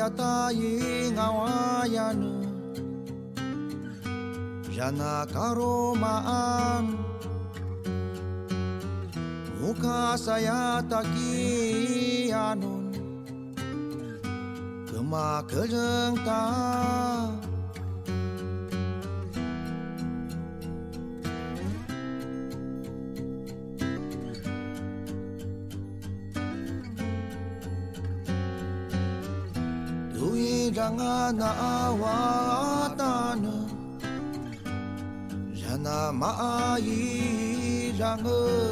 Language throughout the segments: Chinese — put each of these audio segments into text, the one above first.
yatainga wayana janakaromaan mukasayatakianun kemakeleng tak Oh.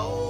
Oh.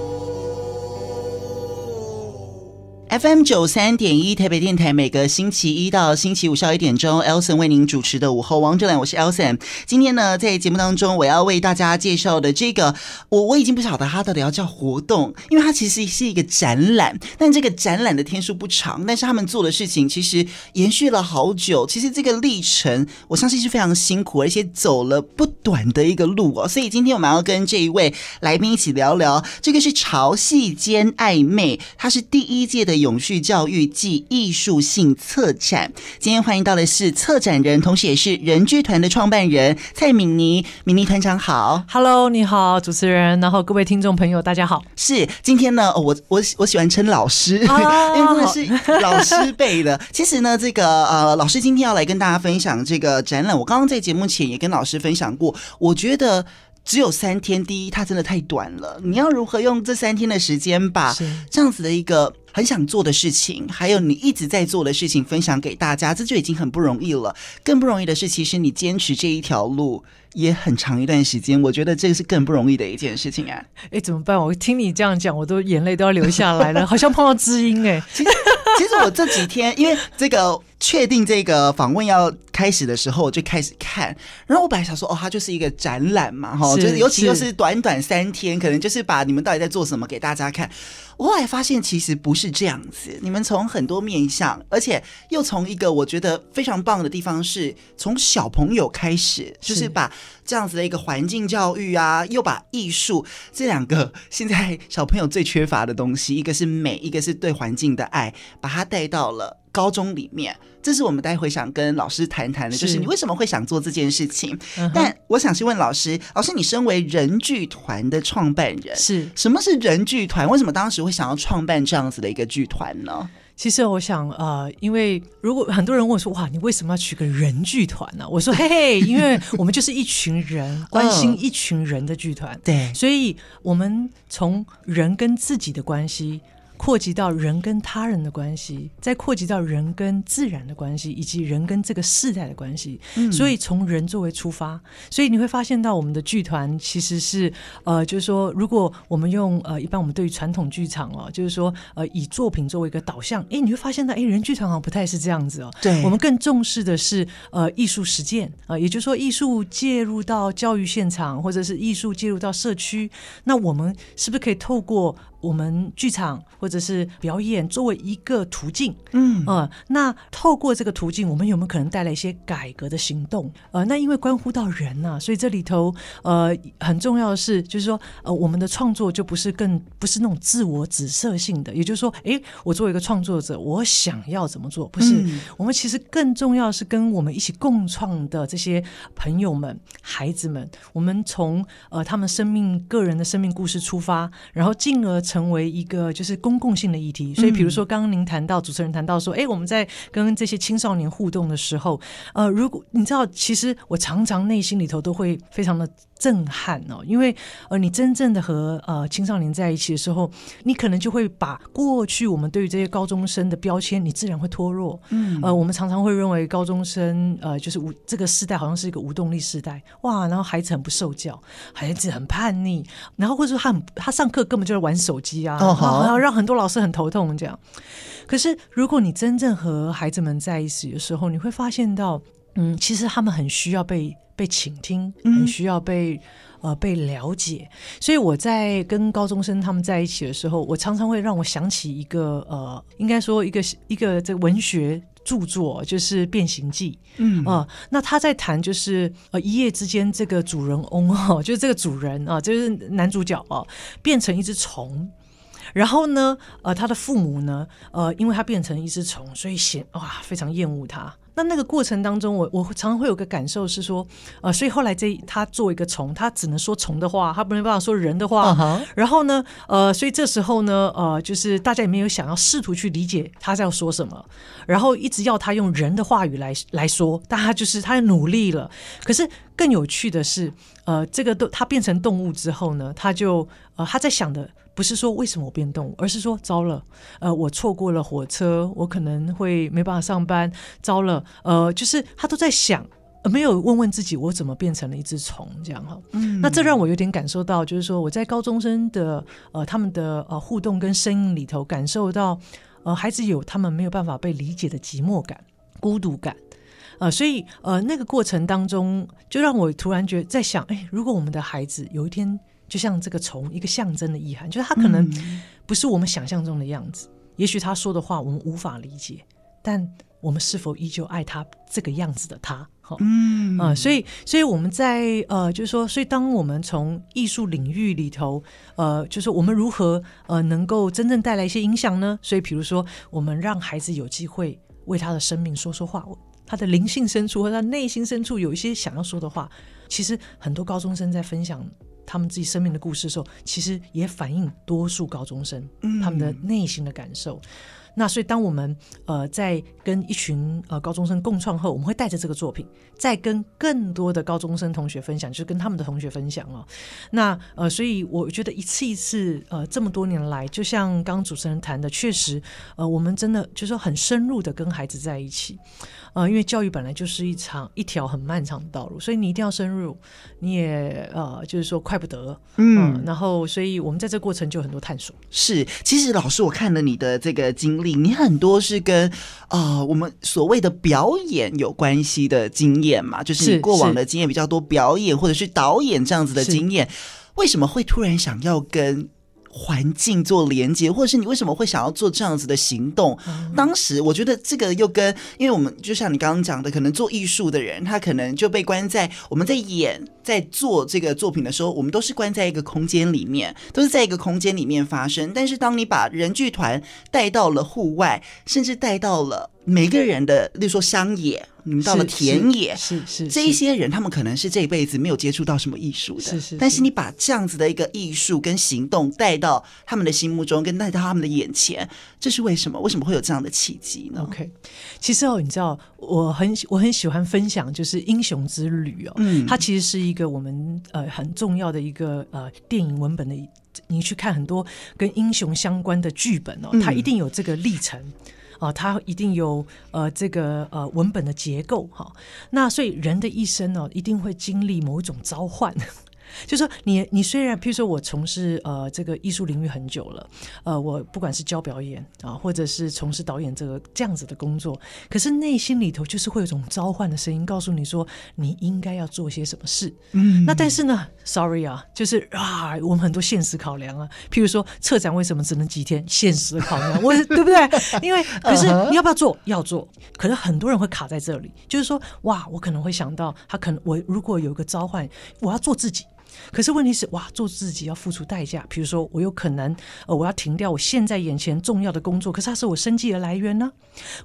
FM 九三点一台北电台，每个星期一到星期五下午一点钟，Elson 为您主持的午后王者兰，我是 Elson。今天呢，在节目当中，我要为大家介绍的这个，我我已经不晓得它到底要叫活动，因为它其实是一个展览，但这个展览的天数不长，但是他们做的事情其实延续了好久。其实这个历程，我相信是非常辛苦，而且走了不短的一个路哦。所以今天我们要跟这一位来宾一起聊聊，这个是潮戏兼暧昧，它是第一届的。永续教育暨艺术性策展，今天欢迎到的是策展人，同时也是人剧团的创办人蔡敏妮。敏妮团长好，Hello，你好，主持人，然后各位听众朋友，大家好。是今天呢，我我我喜欢称老师，啊、因为真的是老师辈的。其实呢，这个呃，老师今天要来跟大家分享这个展览。我刚刚在节目前也跟老师分享过，我觉得。只有三天，第一，它真的太短了。你要如何用这三天的时间，把这样子的一个很想做的事情，还有你一直在做的事情分享给大家，这就已经很不容易了。更不容易的是，其实你坚持这一条路也很长一段时间。我觉得这个是更不容易的一件事情啊！哎，怎么办？我听你这样讲，我都眼泪都要流下来了，好像碰到知音哎。其实，其实我这几天因为这个。确定这个访问要开始的时候，我就开始看。然后我本来想说，哦，它就是一个展览嘛，哈，就是尤其又是短短三天，可能就是把你们到底在做什么给大家看。我后来发现，其实不是这样子。你们从很多面向，而且又从一个我觉得非常棒的地方，是从小朋友开始，就是把这样子的一个环境教育啊，又把艺术这两个现在小朋友最缺乏的东西，一个是美，一个是对环境的爱，把它带到了。高中里面，这是我们待会想跟老师谈谈的，就是你为什么会想做这件事情？嗯、但我想先问老师，老师，你身为人剧团的创办人，是什么是人剧团？为什么当时会想要创办这样子的一个剧团呢？其实我想，呃，因为如果很多人问我说，哇，你为什么要取个人剧团呢？我说，嘿嘿，因为我们就是一群人关心一群人的剧团，对，所以我们从人跟自己的关系。扩及到人跟他人的关系，再扩及到人跟自然的关系，以及人跟这个世代的关系。嗯，所以从人作为出发，所以你会发现到我们的剧团其实是呃，就是说，如果我们用呃，一般我们对于传统剧场哦，就是说呃，以作品作为一个导向，哎，你会发现到哎，人剧团好像不太是这样子哦。对，我们更重视的是呃，艺术实践啊，呃，也就是说，艺术介入到教育现场，或者是艺术介入到社区，那我们是不是可以透过我们剧场或者是表演作为一个途径，嗯呃，那透过这个途径，我们有没有可能带来一些改革的行动？呃，那因为关乎到人呐、啊，所以这里头呃很重要的是，就是说呃我们的创作就不是更不是那种自我紫色性的，也就是说，诶，我作为一个创作者，我想要怎么做？不是，嗯、我们其实更重要的是跟我们一起共创的这些朋友们、孩子们，我们从呃他们生命、个人的生命故事出发，然后进而。成为一个就是公共性的议题，所以比如说刚刚您谈到主持人谈到说，哎，我们在跟这些青少年互动的时候，呃，如果你知道，其实我常常内心里头都会非常的。震撼哦，因为呃，你真正的和呃青少年在一起的时候，你可能就会把过去我们对于这些高中生的标签，你自然会脱落。嗯，呃，我们常常会认为高中生呃就是无这个时代好像是一个无动力时代，哇，然后孩子很不受教，孩子很叛逆，然后或者说他很他上课根本就是玩手机啊，哦、然后让很多老师很头痛这样。可是如果你真正和孩子们在一起的时候，你会发现到，嗯，其实他们很需要被。被倾听，很需要被、嗯、呃被了解，所以我在跟高中生他们在一起的时候，我常常会让我想起一个呃，应该说一个一个这个文学著作，就是《变形记》。嗯啊、呃，那他在谈就是呃一夜之间，这个主人翁 哦，就是这个主人啊、呃，就是男主角哦、呃，变成一只虫，然后呢，呃，他的父母呢，呃，因为他变成一只虫，所以嫌哇非常厌恶他。那那个过程当中，我我常常会有个感受是说，呃，所以后来这他做一个虫，他只能说虫的话，他不能办法说人的话。Uh huh. 然后呢，呃，所以这时候呢，呃，就是大家也没有想要试图去理解他在要说什么，然后一直要他用人的话语来来说，但他就是他努力了。可是更有趣的是，呃，这个都他变成动物之后呢，他就呃他在想的。不是说为什么我变动物，而是说糟了，呃，我错过了火车，我可能会没办法上班。糟了，呃，就是他都在想，呃，没有问问自己，我怎么变成了一只虫这样哈。嗯，那这让我有点感受到，就是说我在高中生的呃他们的呃互动跟声音里头感受到，呃，孩子有他们没有办法被理解的寂寞感、孤独感，呃，所以呃，那个过程当中，就让我突然觉得在想，哎，如果我们的孩子有一天就像这个虫，一个象征的意涵，就是他可能不是我们想象中的样子，嗯、也许他说的话我们无法理解，但我们是否依旧爱他这个样子的他？嗯啊、呃，所以，所以我们在呃，就是说，所以当我们从艺术领域里头，呃，就是我们如何呃，能够真正带来一些影响呢？所以，比如说，我们让孩子有机会为他的生命说说话，他的灵性深处和他内心深处有一些想要说的话。其实，很多高中生在分享他们自己生命的故事的时候，其实也反映多数高中生他们的内心的感受。那所以，当我们呃在跟一群呃高中生共创后，我们会带着这个作品，再跟更多的高中生同学分享，就是跟他们的同学分享哦。那呃，所以我觉得一次一次呃这么多年来，就像刚刚主持人谈的，确实呃我们真的就是说很深入的跟孩子在一起。呃，因为教育本来就是一场一条很漫长的道路，所以你一定要深入，你也呃，就是说快不得，嗯、呃，然后，所以我们在这过程就有很多探索。是，其实老师，我看了你的这个经历，你很多是跟呃我们所谓的表演有关系的经验嘛，就是你过往的经验比较多，表演或者是导演这样子的经验，为什么会突然想要跟？环境做连接，或者是你为什么会想要做这样子的行动？嗯、当时我觉得这个又跟，因为我们就像你刚刚讲的，可能做艺术的人，他可能就被关在我们在演、在做这个作品的时候，我们都是关在一个空间里面，都是在一个空间里面发生。但是当你把人剧团带到了户外，甚至带到了。每个人的，例如说乡野，你们到了田野，是是，这一些人，他们可能是这一辈子没有接触到什么艺术的，是是，是。但是你把这样子的一个艺术跟行动带到他们的心目中，跟带到他们的眼前，这是为什么？为什么会有这样的契机呢？OK，其实哦，你知道，我很我很喜欢分享，就是英雄之旅哦，嗯，它其实是一个我们呃很重要的一个呃电影文本的，你去看很多跟英雄相关的剧本哦，它一定有这个历程。嗯啊、它一定有呃这个呃文本的结构哈，那所以人的一生呢、一定会经历某一种召唤。就是说你你虽然，譬如说我从事呃这个艺术领域很久了，呃，我不管是教表演啊，或者是从事导演这个这样子的工作，可是内心里头就是会有一种召唤的声音，告诉你说你应该要做些什么事。嗯，那但是呢，sorry 啊，就是啊，我们很多现实考量啊，譬如说策展为什么只能几天？现实的考量，我对不对？因为 可是你要不要做？要做。可是很多人会卡在这里，就是说哇，我可能会想到他可能我如果有一个召唤，我要做自己。可是问题是，哇，做自己要付出代价。比如说，我有可能，呃，我要停掉我现在眼前重要的工作，可是它是我生计的来源呢？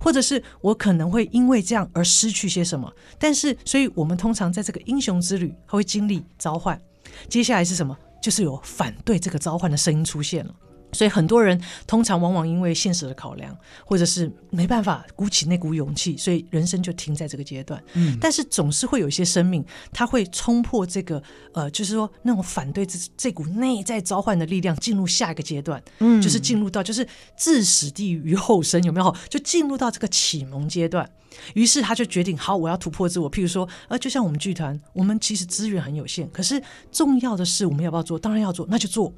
或者是我可能会因为这样而失去些什么？但是，所以我们通常在这个英雄之旅，会经历召唤。接下来是什么？就是有反对这个召唤的声音出现了。所以很多人通常往往因为现实的考量，或者是没办法鼓起那股勇气，所以人生就停在这个阶段。嗯，但是总是会有一些生命，他会冲破这个呃，就是说那种反对这这股内在召唤的力量，进入下一个阶段。嗯，就是进入到就是置死地于后生，有没有？就进入到这个启蒙阶段。于是他就决定，好，我要突破自我。譬如说，呃，就像我们剧团，我们其实资源很有限，可是重要的是我们要不要做？当然要做，那就做。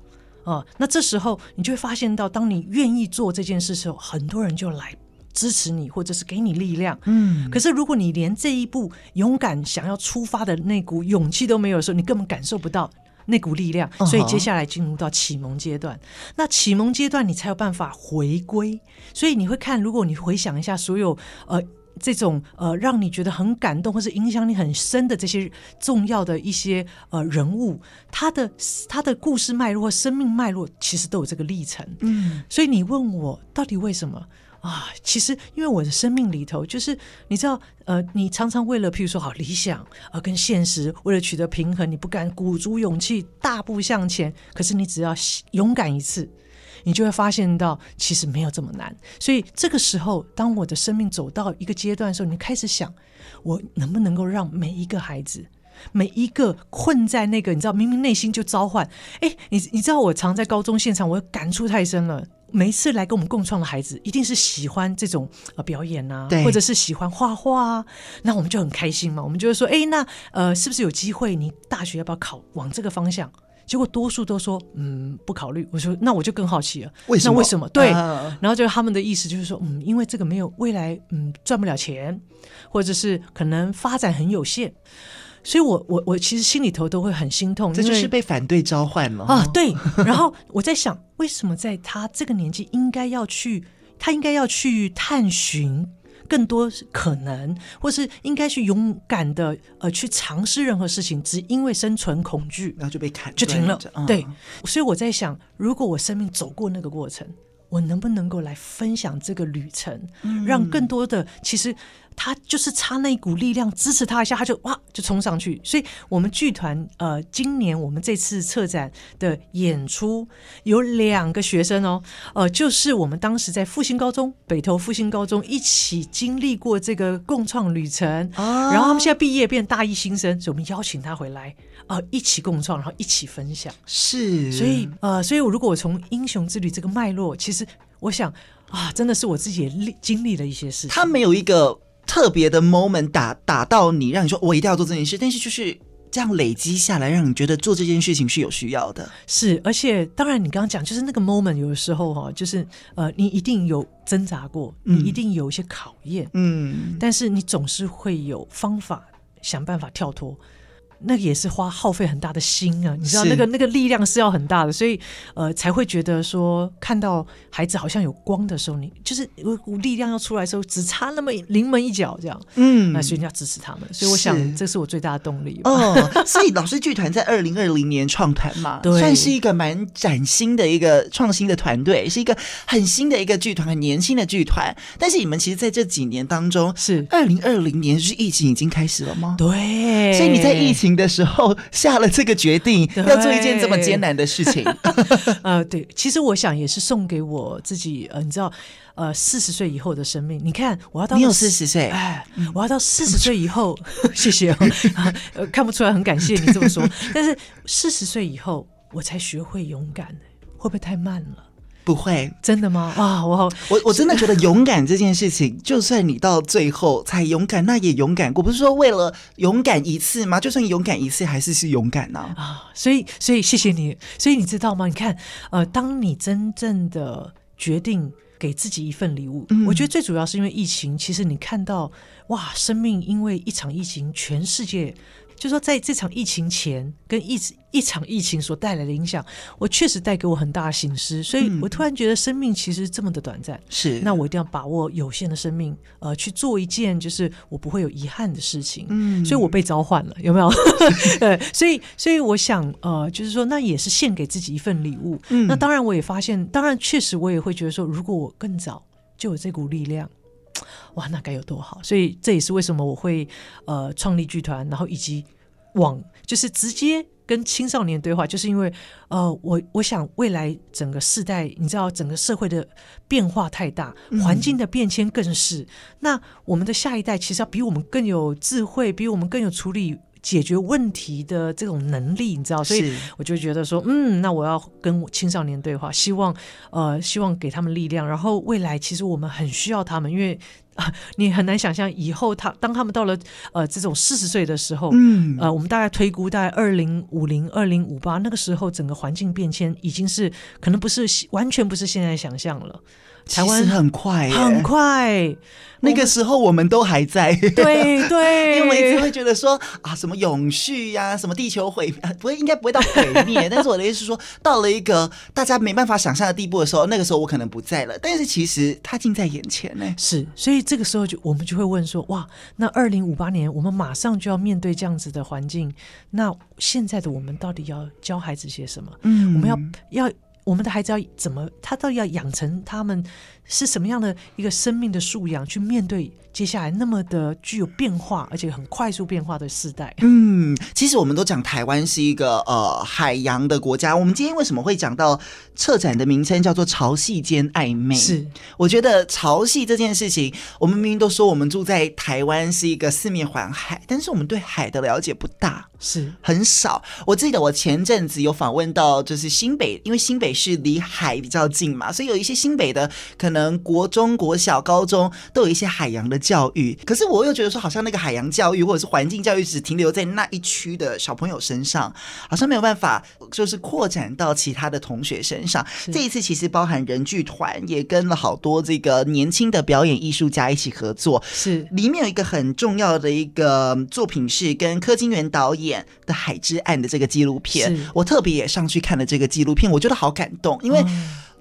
啊、哦，那这时候你就会发现到，当你愿意做这件事的时候，很多人就来支持你，或者是给你力量。嗯，可是如果你连这一步勇敢想要出发的那股勇气都没有的时候，你根本感受不到那股力量。所以接下来进入到启蒙阶段，那启蒙阶段你才有办法回归。所以你会看，如果你回想一下所有呃。这种呃，让你觉得很感动，或是影响你很深的这些重要的一些呃人物，他的他的故事脉络或生命脉络，其实都有这个历程。嗯，所以你问我到底为什么啊？其实因为我的生命里头，就是你知道，呃，你常常为了譬如说好理想啊、呃、跟现实为了取得平衡，你不敢鼓足勇气大步向前，可是你只要勇敢一次。你就会发现到，其实没有这么难。所以这个时候，当我的生命走到一个阶段的时候，你开始想，我能不能够让每一个孩子，每一个困在那个，你知道，明明内心就召唤。哎，你你知道，我常在高中现场，我感触太深了。每一次来跟我们共创的孩子，一定是喜欢这种呃表演啊，或者是喜欢画画啊，那我们就很开心嘛。我们就会说，哎，那呃，是不是有机会？你大学要不要考往这个方向？结果多数都说嗯不考虑。我说那我就更好奇了，为什么？那为什么？对，啊、然后就是他们的意思就是说嗯，因为这个没有未来，嗯赚不了钱，或者是可能发展很有限。所以我，我我我其实心里头都会很心痛，这就是被反对召唤了啊！对，然后我在想，为什么在他这个年纪应该要去，他应该要去探寻更多可能，或是应该去勇敢的呃去尝试任何事情，只因为生存恐惧，然后就被砍就停了。嗯、对，所以我在想，如果我生命走过那个过程，我能不能够来分享这个旅程，嗯、让更多的其实。他就是差那一股力量支持他一下，他就哇就冲上去。所以，我们剧团呃，今年我们这次策展的演出有两个学生哦，呃，就是我们当时在复兴高中北投复兴高中一起经历过这个共创旅程，啊、然后他们现在毕业变大一新生，所以我们邀请他回来呃，一起共创，然后一起分享。是，所以呃，所以我如果我从英雄之旅这个脉络，其实我想啊，真的是我自己也历经历了一些事情。他没有一个。特别的 moment 打打到你，让你说我一定要做这件事，但是就是这样累积下来，让你觉得做这件事情是有需要的。是，而且当然你刚刚讲就是那个 moment，有的时候哈，就是呃，你一定有挣扎过，你一定有一些考验，嗯，但是你总是会有方法想办法跳脱。那个也是花耗费很大的心啊，你知道那个那个力量是要很大的，所以呃才会觉得说看到孩子好像有光的时候，你就是有股力量要出来的时候，只差那么临门一脚这样，嗯，那所以你要支持他们，所以我想这是我最大的动力哦。所以老师剧团在二零二零年创团嘛，对，算是一个蛮崭新的一个创新的团队，是一个很新的一个剧团，很年轻的剧团。但是你们其实在这几年当中，是二零二零年是疫情已经开始了吗？对，所以你在疫情。的时候下了这个决定，要做一件这么艰难的事情。呃，对，其实我想也是送给我自己，呃，你知道，呃，四十岁以后的生命。你看，我要到你有四十岁，哎，我要到四十岁以后，谢谢哦，呃，看不出来，很感谢你这么说。但是四十岁以后，我才学会勇敢，会不会太慢了？不会，真的吗？啊，我好，我我真的觉得勇敢这件事情，就算你到最后才勇敢，那也勇敢过。不是说为了勇敢一次吗？就算勇敢一次，还是是勇敢呢？啊，所以，所以谢谢你。所以你知道吗？你看，呃，当你真正的决定给自己一份礼物，嗯，我觉得最主要是因为疫情。其实你看到，哇，生命因为一场疫情，全世界。就说在这场疫情前跟一一场疫情所带来的影响，我确实带给我很大的醒思，所以我突然觉得生命其实这么的短暂，是、嗯、那我一定要把握有限的生命，呃，去做一件就是我不会有遗憾的事情。嗯，所以我被召唤了，有没有？对，所以所以我想，呃，就是说那也是献给自己一份礼物。嗯，那当然我也发现，当然确实我也会觉得说，如果我更早就有这股力量。哇，那该有多好！所以这也是为什么我会呃创立剧团，然后以及往就是直接跟青少年对话，就是因为呃我我想未来整个世代，你知道整个社会的变化太大，环境的变迁更是，嗯、那我们的下一代其实要比我们更有智慧，比我们更有处理。解决问题的这种能力，你知道，所以我就觉得说，嗯，那我要跟青少年对话，希望呃，希望给他们力量。然后未来其实我们很需要他们，因为 你很难想象以后他当他们到了呃这种四十岁的时候，嗯，呃，我们大概推估大概二零五零、二零五八那个时候，整个环境变迁已经是可能不是完全不是现在想象了。台湾很快，很快。那个时候我们都还在，对对，因为我一直会觉得说啊，什么永续呀、啊，什么地球毁灭，不会应该不会到毁灭。但是我的意思是说，到了一个大家没办法想象的地步的时候，那个时候我可能不在了。但是其实它近在眼前呢。是，所以这个时候就我们就会问说，哇，那二零五八年我们马上就要面对这样子的环境，那现在的我们到底要教孩子些什么？嗯，我们要要。我们的孩子要怎么？他到底要养成他们是什么样的一个生命的素养，去面对接下来那么的具有变化而且很快速变化的时代？嗯，其实我们都讲台湾是一个呃海洋的国家。我们今天为什么会讲到策展的名称叫做潮汐间暧昧？是，我觉得潮汐这件事情，我们明明都说我们住在台湾是一个四面环海，但是我们对海的了解不大。是很少。我记得我前阵子有访问到，就是新北，因为新北是离海比较近嘛，所以有一些新北的可能国中国小、高中都有一些海洋的教育。可是我又觉得说，好像那个海洋教育或者是环境教育只停留在那一区的小朋友身上，好像没有办法就是扩展到其他的同学身上。这一次其实包含人剧团也跟了好多这个年轻的表演艺术家一起合作，是。里面有一个很重要的一个作品是跟柯金元导演的《海之岸》的这个纪录片，我特别也上去看了这个纪录片，我觉得好感动，因为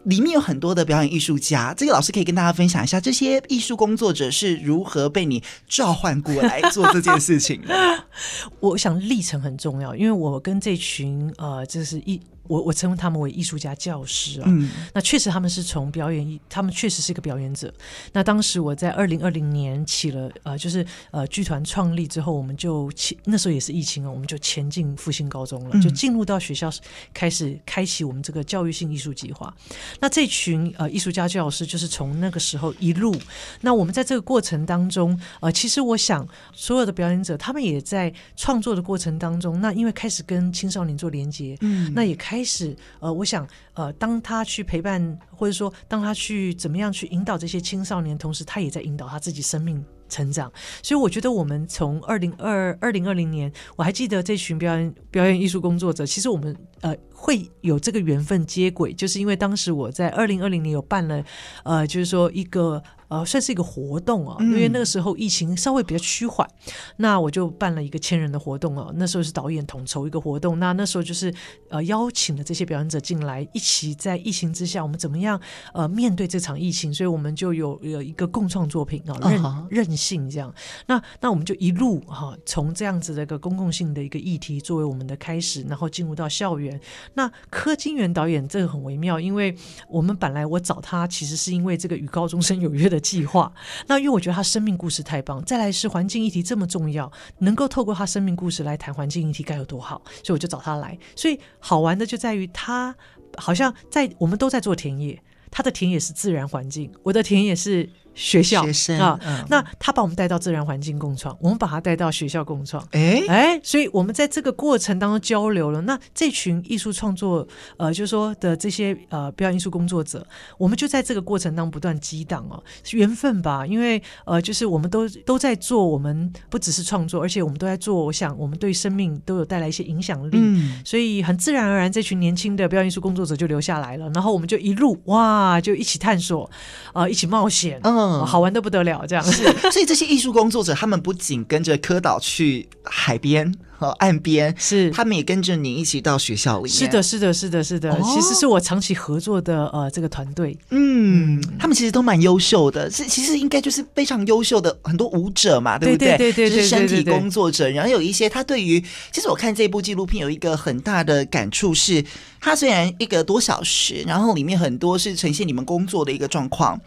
里面有很多的表演艺术家。这个老师可以跟大家分享一下，这些艺术工作者是如何被你召唤过来做这件事情的？我想历程很重要，因为我跟这群呃，就是一。我我称他们为艺术家教师啊，嗯、那确实他们是从表演，他们确实是一个表演者。那当时我在二零二零年起了呃，就是呃剧团创立之后，我们就前那时候也是疫情啊，我们就前进复兴高中了，嗯、就进入到学校开始开启我们这个教育性艺术计划。那这群呃艺术家教师就是从那个时候一路，那我们在这个过程当中，呃，其实我想所有的表演者他们也在创作的过程当中，那因为开始跟青少年做连接，嗯，那也开。开始，呃，我想，呃，当他去陪伴，或者说当他去怎么样去引导这些青少年，同时他也在引导他自己生命成长。所以我觉得，我们从二零二二零二零年，我还记得这群表演表演艺术工作者，其实我们呃会有这个缘分接轨，就是因为当时我在二零二零年有办了，呃，就是说一个。呃，算是一个活动啊，因为那个时候疫情稍微比较趋缓，嗯、那我就办了一个千人的活动啊。那时候是导演统筹一个活动，那那时候就是呃邀请了这些表演者进来，一起在疫情之下，我们怎么样呃面对这场疫情？所以我们就有有一个共创作品啊，韧韧性这样。那那我们就一路哈、啊，从这样子的一个公共性的一个议题作为我们的开始，然后进入到校园。那柯金元导演这个很微妙，因为我们本来我找他其实是因为这个与高中生有约的。的计划，那因为我觉得他生命故事太棒，再来是环境议题这么重要，能够透过他生命故事来谈环境议题该有多好，所以我就找他来。所以好玩的就在于他好像在我们都在做田野，他的田野是自然环境，我的田野是。学校学生啊，嗯、那他把我们带到自然环境共创，我们把他带到学校共创，哎哎、欸，所以我们在这个过程当中交流了。那这群艺术创作，呃，就是说的这些呃表演艺术工作者，我们就在这个过程当中不断激荡哦，缘分吧？因为呃，就是我们都都在做，我们不只是创作，而且我们都在做。我想，我们对生命都有带来一些影响力，嗯、所以很自然而然，这群年轻的表演艺术工作者就留下来了。然后我们就一路哇，就一起探索，呃，一起冒险，嗯。嗯，好玩得不得了，这样是。所以这些艺术工作者，他们不仅跟着科导去海边。和岸边是，他们也跟着你一起到学校里面。是的，是的，是的，是的。哦、其实是我长期合作的呃这个团队。嗯，嗯他们其实都蛮优秀的，是其实应该就是非常优秀的很多舞者嘛，对不对？对对对对，就是身体工作者。然后有一些他对于，其实我看这部纪录片有一个很大的感触是，他虽然一个多小时，然后里面很多是呈现你们工作的一个状况，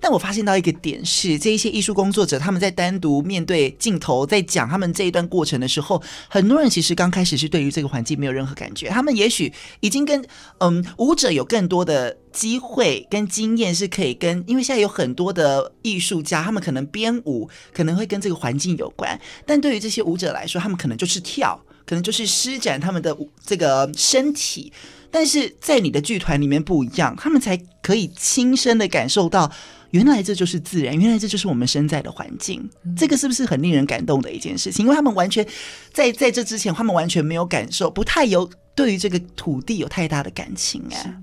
但我发现到一个点是，这一些艺术工作者他们在单独面对镜头，在讲他们这一段过程的时候。很多人其实刚开始是对于这个环境没有任何感觉，他们也许已经跟嗯舞者有更多的机会跟经验，是可以跟，因为现在有很多的艺术家，他们可能编舞可能会跟这个环境有关，但对于这些舞者来说，他们可能就是跳，可能就是施展他们的这个身体，但是在你的剧团里面不一样，他们才可以亲身的感受到。原来这就是自然，原来这就是我们身在的环境，这个是不是很令人感动的一件事情？因为他们完全在在这之前，他们完全没有感受，不太有对于这个土地有太大的感情啊。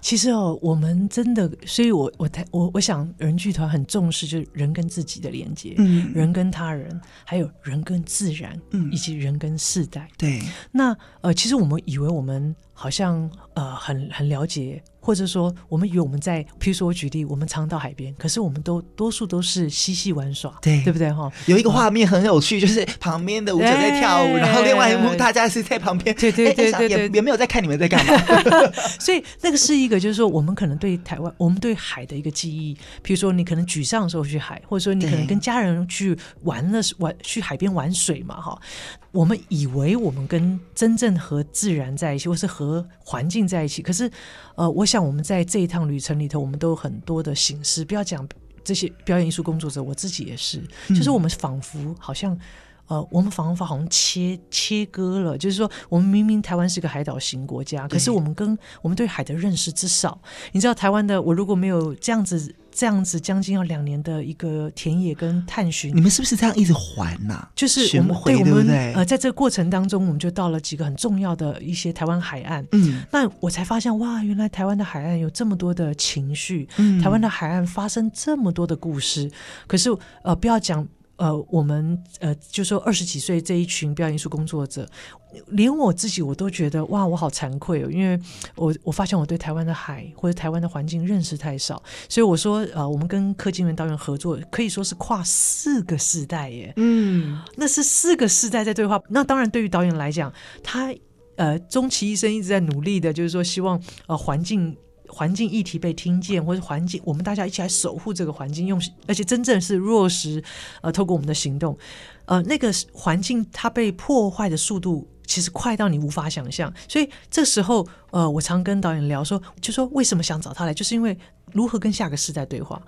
其实哦，我们真的，所以我我我我想，人剧团很重视就是人跟自己的连接，嗯，人跟他人，还有人跟自然，嗯，以及人跟世代。对，那呃，其实我们以为我们好像呃很很了解。或者说，我们以为我们在，譬如说，我举例，我们常到海边，可是我们都多数都是嬉戏玩耍，对对不对？哈，有一个画面很有趣，就是旁边的舞者在跳舞，欸、然后另外一幕大家是在旁边，对对对对，也也没有在看你们在干嘛。所以那个是一个，就是说，我们可能对台湾，我们对海的一个记忆，譬如说，你可能沮丧的时候去海，或者说你可能跟家人去玩了玩去海边玩水嘛，哈。我们以为我们跟真正和自然在一起，或是和环境在一起。可是，呃，我想我们在这一趟旅程里头，我们都有很多的形式。不要讲这些表演艺术工作者，我自己也是，就是我们仿佛好像，呃，我们仿佛好像切切割了，就是说，我们明明台湾是个海岛型国家，可是我们跟我们对海的认识之少。你知道，台湾的我如果没有这样子这样子将近要两年的一个田野跟探寻，你们是不是这样一直环呐、啊？就是我们回对我们呃，在这个过程当中，我们就到了几个很重要的一些台湾海岸。嗯，那我才发现哇，原来台湾的海岸有这么多的情绪，嗯，台湾的海岸发生这么多的故事。可是呃，不要讲。呃，我们呃，就说二十几岁这一群表演艺术工作者，连我自己我都觉得哇，我好惭愧哦，因为我我发现我对台湾的海或者台湾的环境认识太少，所以我说呃，我们跟柯金元导演合作，可以说是跨四个世代耶，嗯，那是四个世代在对话。那当然，对于导演来讲，他呃，终其一生一直在努力的，就是说希望呃环境。环境议题被听见，或者环境，我们大家一起来守护这个环境，用而且真正是落实，呃，透过我们的行动，呃，那个环境它被破坏的速度其实快到你无法想象。所以这时候，呃，我常跟导演聊说，就说为什么想找他来，就是因为。如何跟下个世代对话？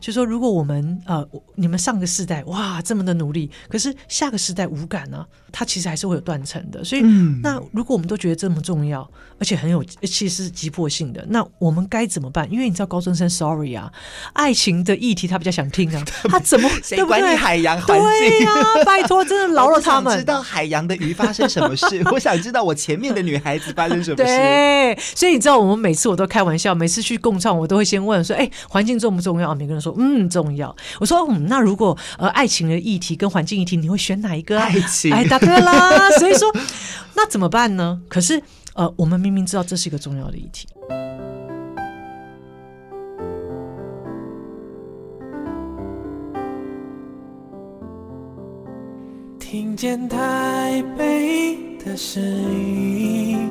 就说如果我们呃，你们上个世代哇这么的努力，可是下个世代无感呢、啊？它其实还是会有断层的。所以、嗯，那如果我们都觉得这么重要，而且很有，其实是急迫性的，那我们该怎么办？因为你知道高中生，sorry 啊，爱情的议题他比较想听啊，他怎么 谁管你海洋环境？对呀、啊，拜托，真的饶了他们。知道海洋的鱼发生什么事？我想知道我前面的女孩子发生什么事。对，所以你知道，我们每次我都开玩笑，每次去共创，我都会先。问说：“哎、欸，环境重不重要？”每个人说：“嗯，重要。”我说：“嗯，那如果呃，爱情的议题跟环境议题，你会选哪一个？”爱情，哎，答对啦。所以说，那怎么办呢？可是呃，我们明明知道这是一个重要的议题。听见台北的声音，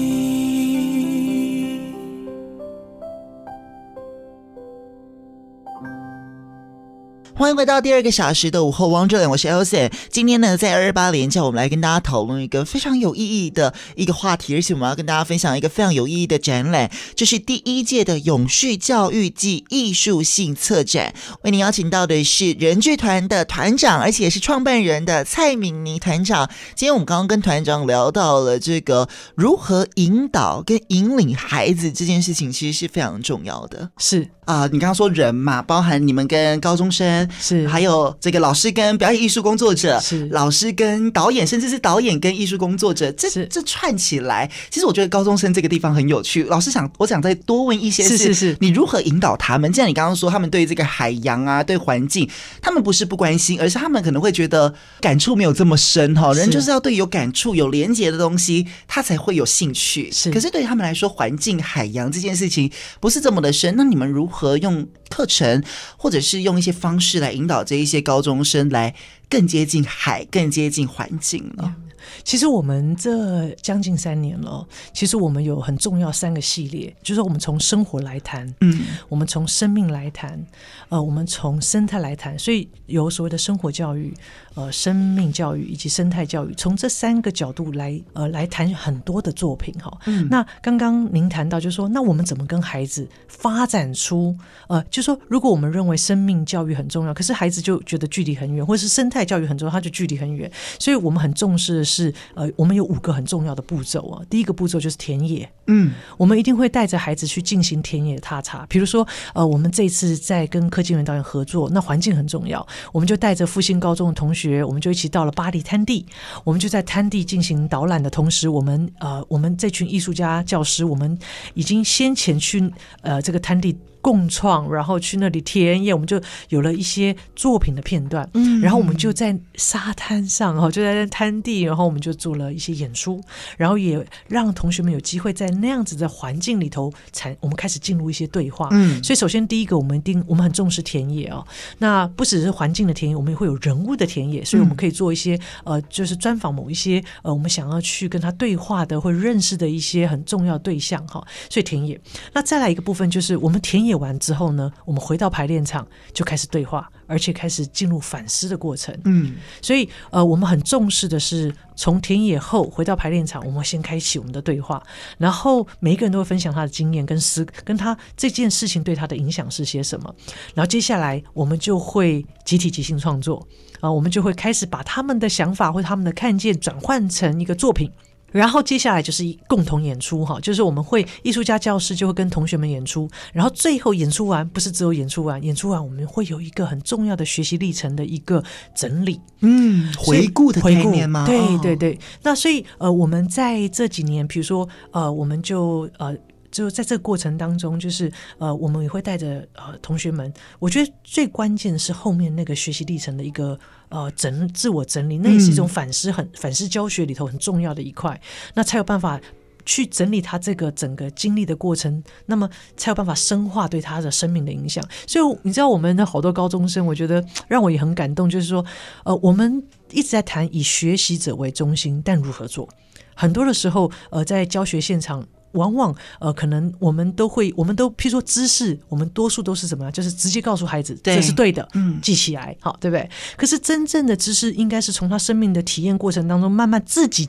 欢迎回到第二个小时的午后汪正，我是 Elson。今天呢，在二二八连假，我们来跟大家讨论一个非常有意义的一个话题，而且我们要跟大家分享一个非常有意义的展览，就是第一届的永续教育暨艺术性策展。为您邀请到的是人剧团的团长，而且也是创办人的蔡敏妮团长。今天我们刚刚跟团长聊到了这个如何引导跟引领孩子这件事情，其实是非常重要的。是。啊、呃，你刚刚说人嘛，包含你们跟高中生是，还有这个老师跟表演艺术工作者是，老师跟导演，甚至是导演跟艺术工作者，这这串起来，其实我觉得高中生这个地方很有趣。老师想，我想再多问一些是，是是是，你如何引导他们？既然你刚刚说他们对这个海洋啊，对环境，他们不是不关心，而是他们可能会觉得感触没有这么深哈。人就是要对有感触、有连结的东西，他才会有兴趣。是，可是对于他们来说，环境、海洋这件事情不是这么的深。那你们如何？和用课程，或者是用一些方式来引导这一些高中生来更接近海，更接近环境了。其实我们这将近三年了，其实我们有很重要三个系列，就是我们从生活来谈，嗯，我们从生命来谈，呃，我们从生态来谈，所以有所谓的生活教育、呃，生命教育以及生态教育，从这三个角度来呃来谈很多的作品哈。嗯，那刚刚您谈到就是说，那我们怎么跟孩子发展出呃，就是说如果我们认为生命教育很重要，可是孩子就觉得距离很远，或者是生态教育很重要，他就距离很远，所以我们很重视的是。是呃，我们有五个很重要的步骤啊。第一个步骤就是田野，嗯，我们一定会带着孩子去进行田野踏查。比如说，呃，我们这次在跟柯金元导演合作，那环境很重要，我们就带着复兴高中的同学，学我们就一起到了巴黎滩地，我们就在滩地进行导览的同时，我们呃，我们这群艺术家教师，我们已经先前去呃这个滩地。共创，然后去那里田野，我们就有了一些作品的片段。嗯，然后我们就在沙滩上，哈，就在那滩地，然后我们就做了一些演出，然后也让同学们有机会在那样子的环境里头，才我们开始进入一些对话。嗯，所以首先第一个，我们一定我们很重视田野哦。那不只是环境的田野，我们也会有人物的田野，所以我们可以做一些呃，就是专访某一些呃，我们想要去跟他对话的或认识的一些很重要对象哈。所以田野，那再来一个部分就是我们田野。演完之后呢，我们回到排练场就开始对话，而且开始进入反思的过程。嗯，所以呃，我们很重视的是从田野后回到排练场，我们先开启我们的对话，然后每一个人都会分享他的经验跟思，跟他这件事情对他的影响是些什么。然后接下来我们就会集体即兴创作啊、呃，我们就会开始把他们的想法或他们的看见转换成一个作品。然后接下来就是共同演出哈，就是我们会艺术家教室就会跟同学们演出，然后最后演出完不是只有演出完，演出完我们会有一个很重要的学习历程的一个整理，嗯，回顾的概念吗？对对对。那所以呃，我们在这几年，比如说呃，我们就呃。就在这个过程当中，就是呃，我们也会带着呃同学们。我觉得最关键的是后面那个学习历程的一个呃整自我整理，那也是一种反思，很反思教学里头很重要的一块。那才有办法去整理他这个整个经历的过程，那么才有办法深化对他的生命的影响。所以你知道，我们的好多高中生，我觉得让我也很感动，就是说，呃，我们一直在谈以学习者为中心，但如何做？很多的时候，呃，在教学现场。往往呃，可能我们都会，我们都譬如说知识，我们多数都是什么？就是直接告诉孩子这是对的，嗯，记起来，好，对不对？可是真正的知识应该是从他生命的体验过程当中慢慢自己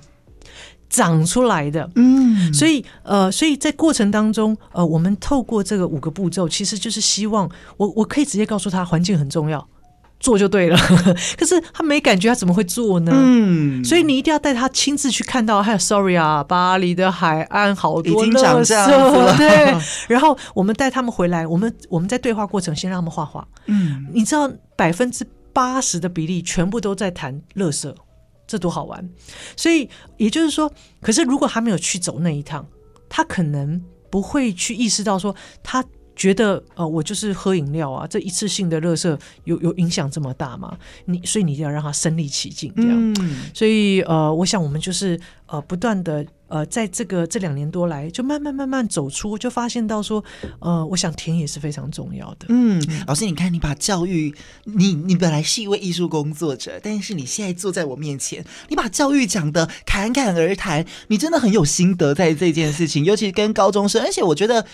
长出来的，嗯。所以呃，所以在过程当中，呃，我们透过这个五个步骤，其实就是希望我我可以直接告诉他，环境很重要。做就对了，可是他没感觉，他怎么会做呢？嗯，所以你一定要带他亲自去看到。还有，sorry 啊，巴黎的海岸好多垃圾，对。然后我们带他们回来，我们我们在对话过程先让他们画画。嗯，你知道百分之八十的比例全部都在谈垃圾，这多好玩。所以也就是说，可是如果他没有去走那一趟，他可能不会去意识到说他。觉得呃，我就是喝饮料啊，这一次性的垃圾有有影响这么大吗？你所以你一定要让他身临其境这样。嗯、所以呃，我想我们就是呃，不断的呃，在这个这两年多来，就慢慢慢慢走出，就发现到说呃，我想田野是非常重要的。嗯，老师，你看你把教育，你你本来是一位艺术工作者，但是你现在坐在我面前，你把教育讲的侃侃而谈，你真的很有心得在这件事情，尤其跟高中生，而且我觉得。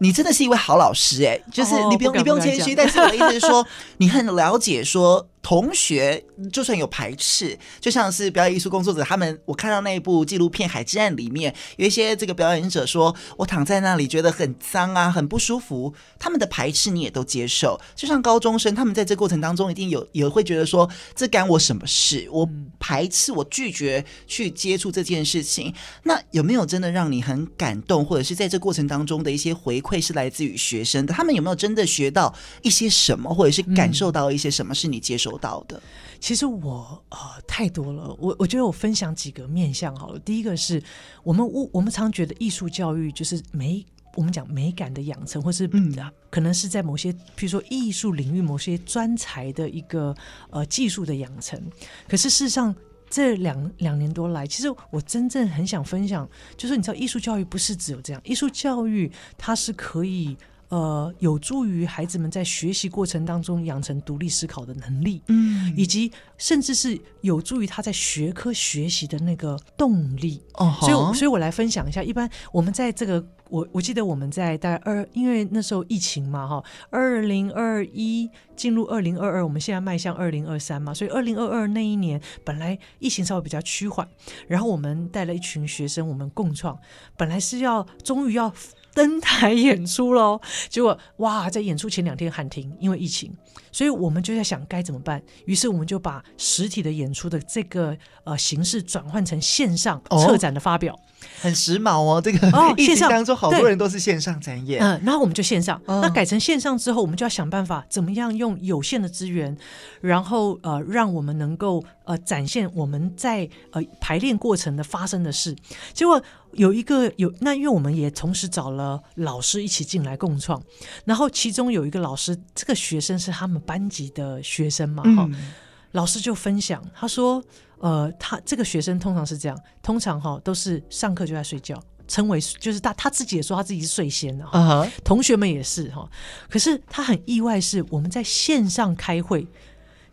你真的是一位好老师哎、欸，就是你不用、哦、你不用谦虚，但是我的意思是说，你很了解说。同学就算有排斥，就像是表演艺术工作者，他们我看到那一部纪录片《海之岸》里面，有一些这个表演者说：“我躺在那里觉得很脏啊，很不舒服。”他们的排斥你也都接受。就像高中生，他们在这过程当中一定有也会觉得说：“这干我什么事？我排斥，我拒绝去接触这件事情。”那有没有真的让你很感动，或者是在这过程当中的一些回馈是来自于学生的？他们有没有真的学到一些什么，或者是感受到一些什么是你接受？做到的，其实我呃太多了，我我觉得我分享几个面向好了。第一个是我们我我们常觉得艺术教育就是美，我们讲美感的养成，或是嗯，可能是在某些，譬如说艺术领域某些专才的一个呃技术的养成。可是事实上，这两两年多来，其实我真正很想分享，就是你知道，艺术教育不是只有这样，艺术教育它是可以。呃，有助于孩子们在学习过程当中养成独立思考的能力，嗯，以及甚至是有助于他在学科学习的那个动力。哦，所以，所以我来分享一下。一般我们在这个，我我记得我们在大概二，因为那时候疫情嘛，哈，二零二一进入二零二二，我们现在迈向二零二三嘛，所以二零二二那一年本来疫情稍微比较趋缓，然后我们带了一群学生，我们共创，本来是要终于要。登台演出喽，结果哇，在演出前两天喊停，因为疫情，所以我们就在想该怎么办。于是我们就把实体的演出的这个呃形式转换成线上策展的发表。哦很时髦哦，这个哦，疫情当中好多人都是线上展演，嗯，然后我们就线上，哦、那改成线上之后，我们就要想办法怎么样用有限的资源，然后呃，让我们能够呃展现我们在呃排练过程的发生的事。结果有一个有那，因为我们也同时找了老师一起进来共创，然后其中有一个老师，这个学生是他们班级的学生嘛，哈、嗯，老师就分享，他说。呃，他这个学生通常是这样，通常哈都是上课就在睡觉，称为就是他他自己也说他自己是睡仙的哈，uh huh. 同学们也是哈。可是他很意外是我们在线上开会，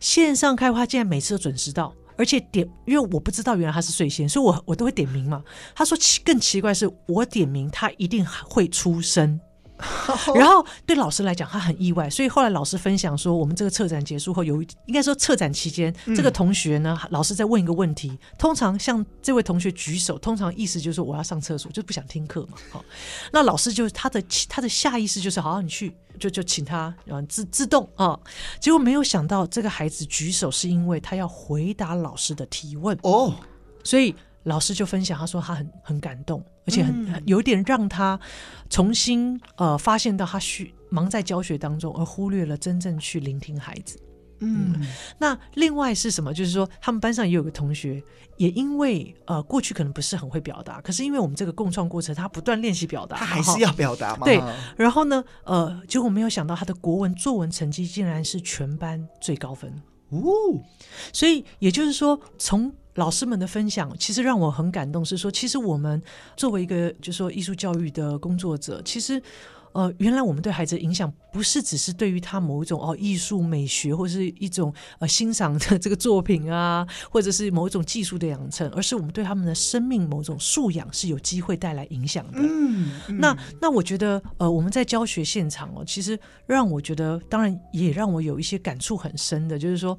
线上开会他竟然每次都准时到，而且点，因为我不知道原来他是睡仙，所以我我都会点名嘛。他说奇更奇怪是我点名，他一定会出声。然后对老师来讲，他很意外，所以后来老师分享说，我们这个策展结束后，有应该说策展期间，这个同学呢，老师在问一个问题，通常像这位同学举手，通常意思就是我要上厕所，就不想听课嘛。好，那老师就他的他的下意识就是，好，你去，就就请他自自动啊。结果没有想到，这个孩子举手是因为他要回答老师的提问哦，所以。老师就分享，他说他很很感动，而且很、嗯、有点让他重新呃发现到他需忙在教学当中，而忽略了真正去聆听孩子。嗯，嗯，那另外是什么？就是说他们班上也有个同学，也因为呃过去可能不是很会表达，可是因为我们这个共创过程，他不断练习表达，他还是要表达嘛。对，然后呢，呃，结果没有想到他的国文作文成绩竟然是全班最高分哦，所以也就是说从。老师们的分享其实让我很感动，是说，其实我们作为一个就是说艺术教育的工作者，其实呃，原来我们对孩子的影响不是只是对于他某一种哦艺术美学或是一种呃欣赏的这个作品啊，或者是某一种技术的养成，而是我们对他们的生命某种素养是有机会带来影响的。嗯，嗯那那我觉得呃我们在教学现场哦，其实让我觉得，当然也让我有一些感触很深的，就是说。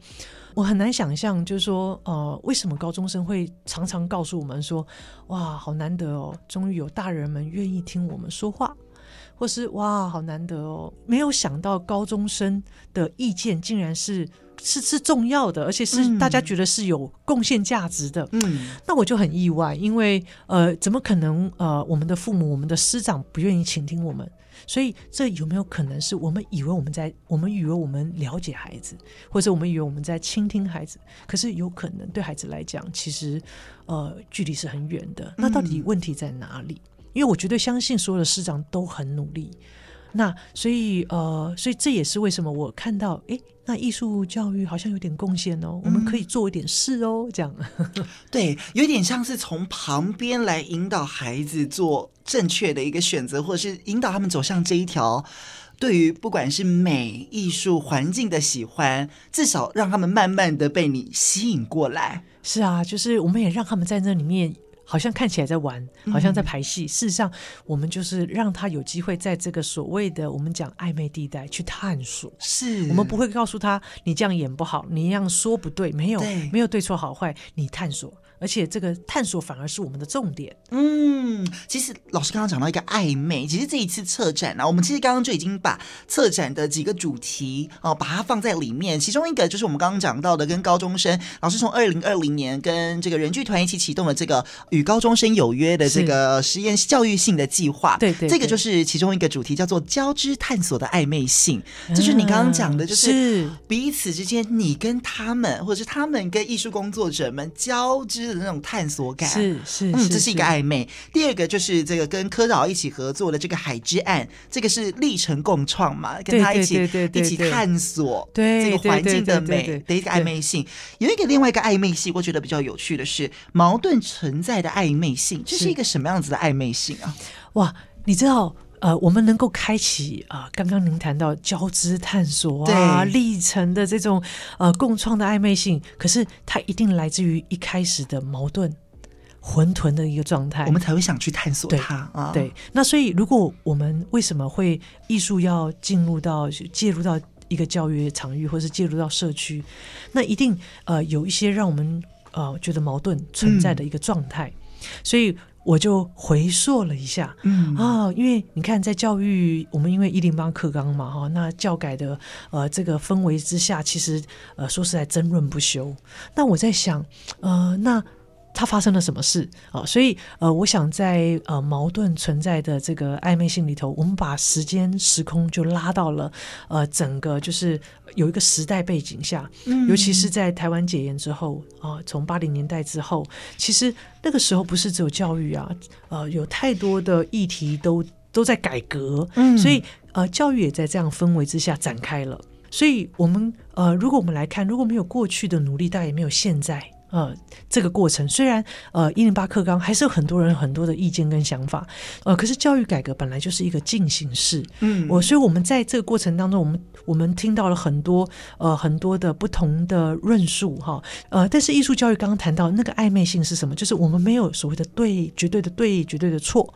我很难想象，就是说，呃，为什么高中生会常常告诉我们说，哇，好难得哦，终于有大人们愿意听我们说话，或是哇，好难得哦，没有想到高中生的意见竟然是是是重要的，而且是大家觉得是有贡献价值的。嗯，那我就很意外，因为呃，怎么可能呃，我们的父母、我们的师长不愿意倾听我们？所以，这有没有可能是我们以为我们在，我们以为我们了解孩子，或者我们以为我们在倾听孩子？可是有可能对孩子来讲，其实呃距离是很远的。那到底问题在哪里？因为我绝对相信所有的师长都很努力。那所以呃，所以这也是为什么我看到，诶，那艺术教育好像有点贡献哦，我们可以做一点事哦，这样。对，有点像是从旁边来引导孩子做正确的一个选择，或者是引导他们走向这一条，对于不管是美、艺术、环境的喜欢，至少让他们慢慢的被你吸引过来。是啊，就是我们也让他们在那里面。好像看起来在玩，好像在排戏。嗯、事实上，我们就是让他有机会在这个所谓的我们讲暧昧地带去探索。是我们不会告诉他你这样演不好，你那样说不对，没有没有对错好坏，你探索。而且这个探索反而是我们的重点。嗯，其实老师刚刚讲到一个暧昧，其实这一次策展呢、啊，我们其实刚刚就已经把策展的几个主题哦、呃，把它放在里面。其中一个就是我们刚刚讲到的，跟高中生老师从二零二零年跟这个人剧团一起启动了这个与高中生有约的这个实验教育性的计划。对，对对，这个就是其中一个主题，叫做交织探索的暧昧性。嗯、就是你刚刚讲的，就是彼此之间，你跟他们，或者是他们跟艺术工作者们交织。的那种探索感是是，嗯，这是一个暧昧。第二个就是这个跟柯导一起合作的这个海之岸，这个是历程共创嘛，跟他一起一起探索这个环境的美的一个暧昧性。有一个另外一个暧昧性，我觉得比较有趣的是矛盾存在的暧昧性，这是一个什么样子的暧昧性啊？哇，你知道？呃，我们能够开启啊、呃，刚刚您谈到交织探索啊，历程的这种呃共创的暧昧性，可是它一定来自于一开始的矛盾、混沌的一个状态，我们才会想去探索它啊。对，那所以如果我们为什么会艺术要进入到介入到一个教育场域，或是介入到社区，那一定呃有一些让我们呃觉得矛盾存在的一个状态，嗯、所以。我就回溯了一下，嗯啊、哦，因为你看，在教育，我们因为一零八课纲嘛，哈，那教改的呃这个氛围之下，其实呃说实在争论不休。那我在想，呃，那它发生了什么事啊、哦？所以呃，我想在呃矛盾存在的这个暧昧性里头，我们把时间时空就拉到了呃整个就是有一个时代背景下，嗯、尤其是在台湾解严之后啊、呃，从八零年代之后，其实。那个时候不是只有教育啊，呃，有太多的议题都都在改革，嗯，所以呃，教育也在这样氛围之下展开了。所以，我们呃，如果我们来看，如果没有过去的努力，大概也没有现在呃，这个过程虽然呃一零八课纲还是有很多人很多的意见跟想法，呃，可是教育改革本来就是一个进行式，嗯，我所以我们在这个过程当中，我们我们听到了很多呃很多的不同的论述哈，呃，但是艺术教育刚刚谈到那个暧昧性是什么？就是我们没有所谓的对绝对的对绝对的错，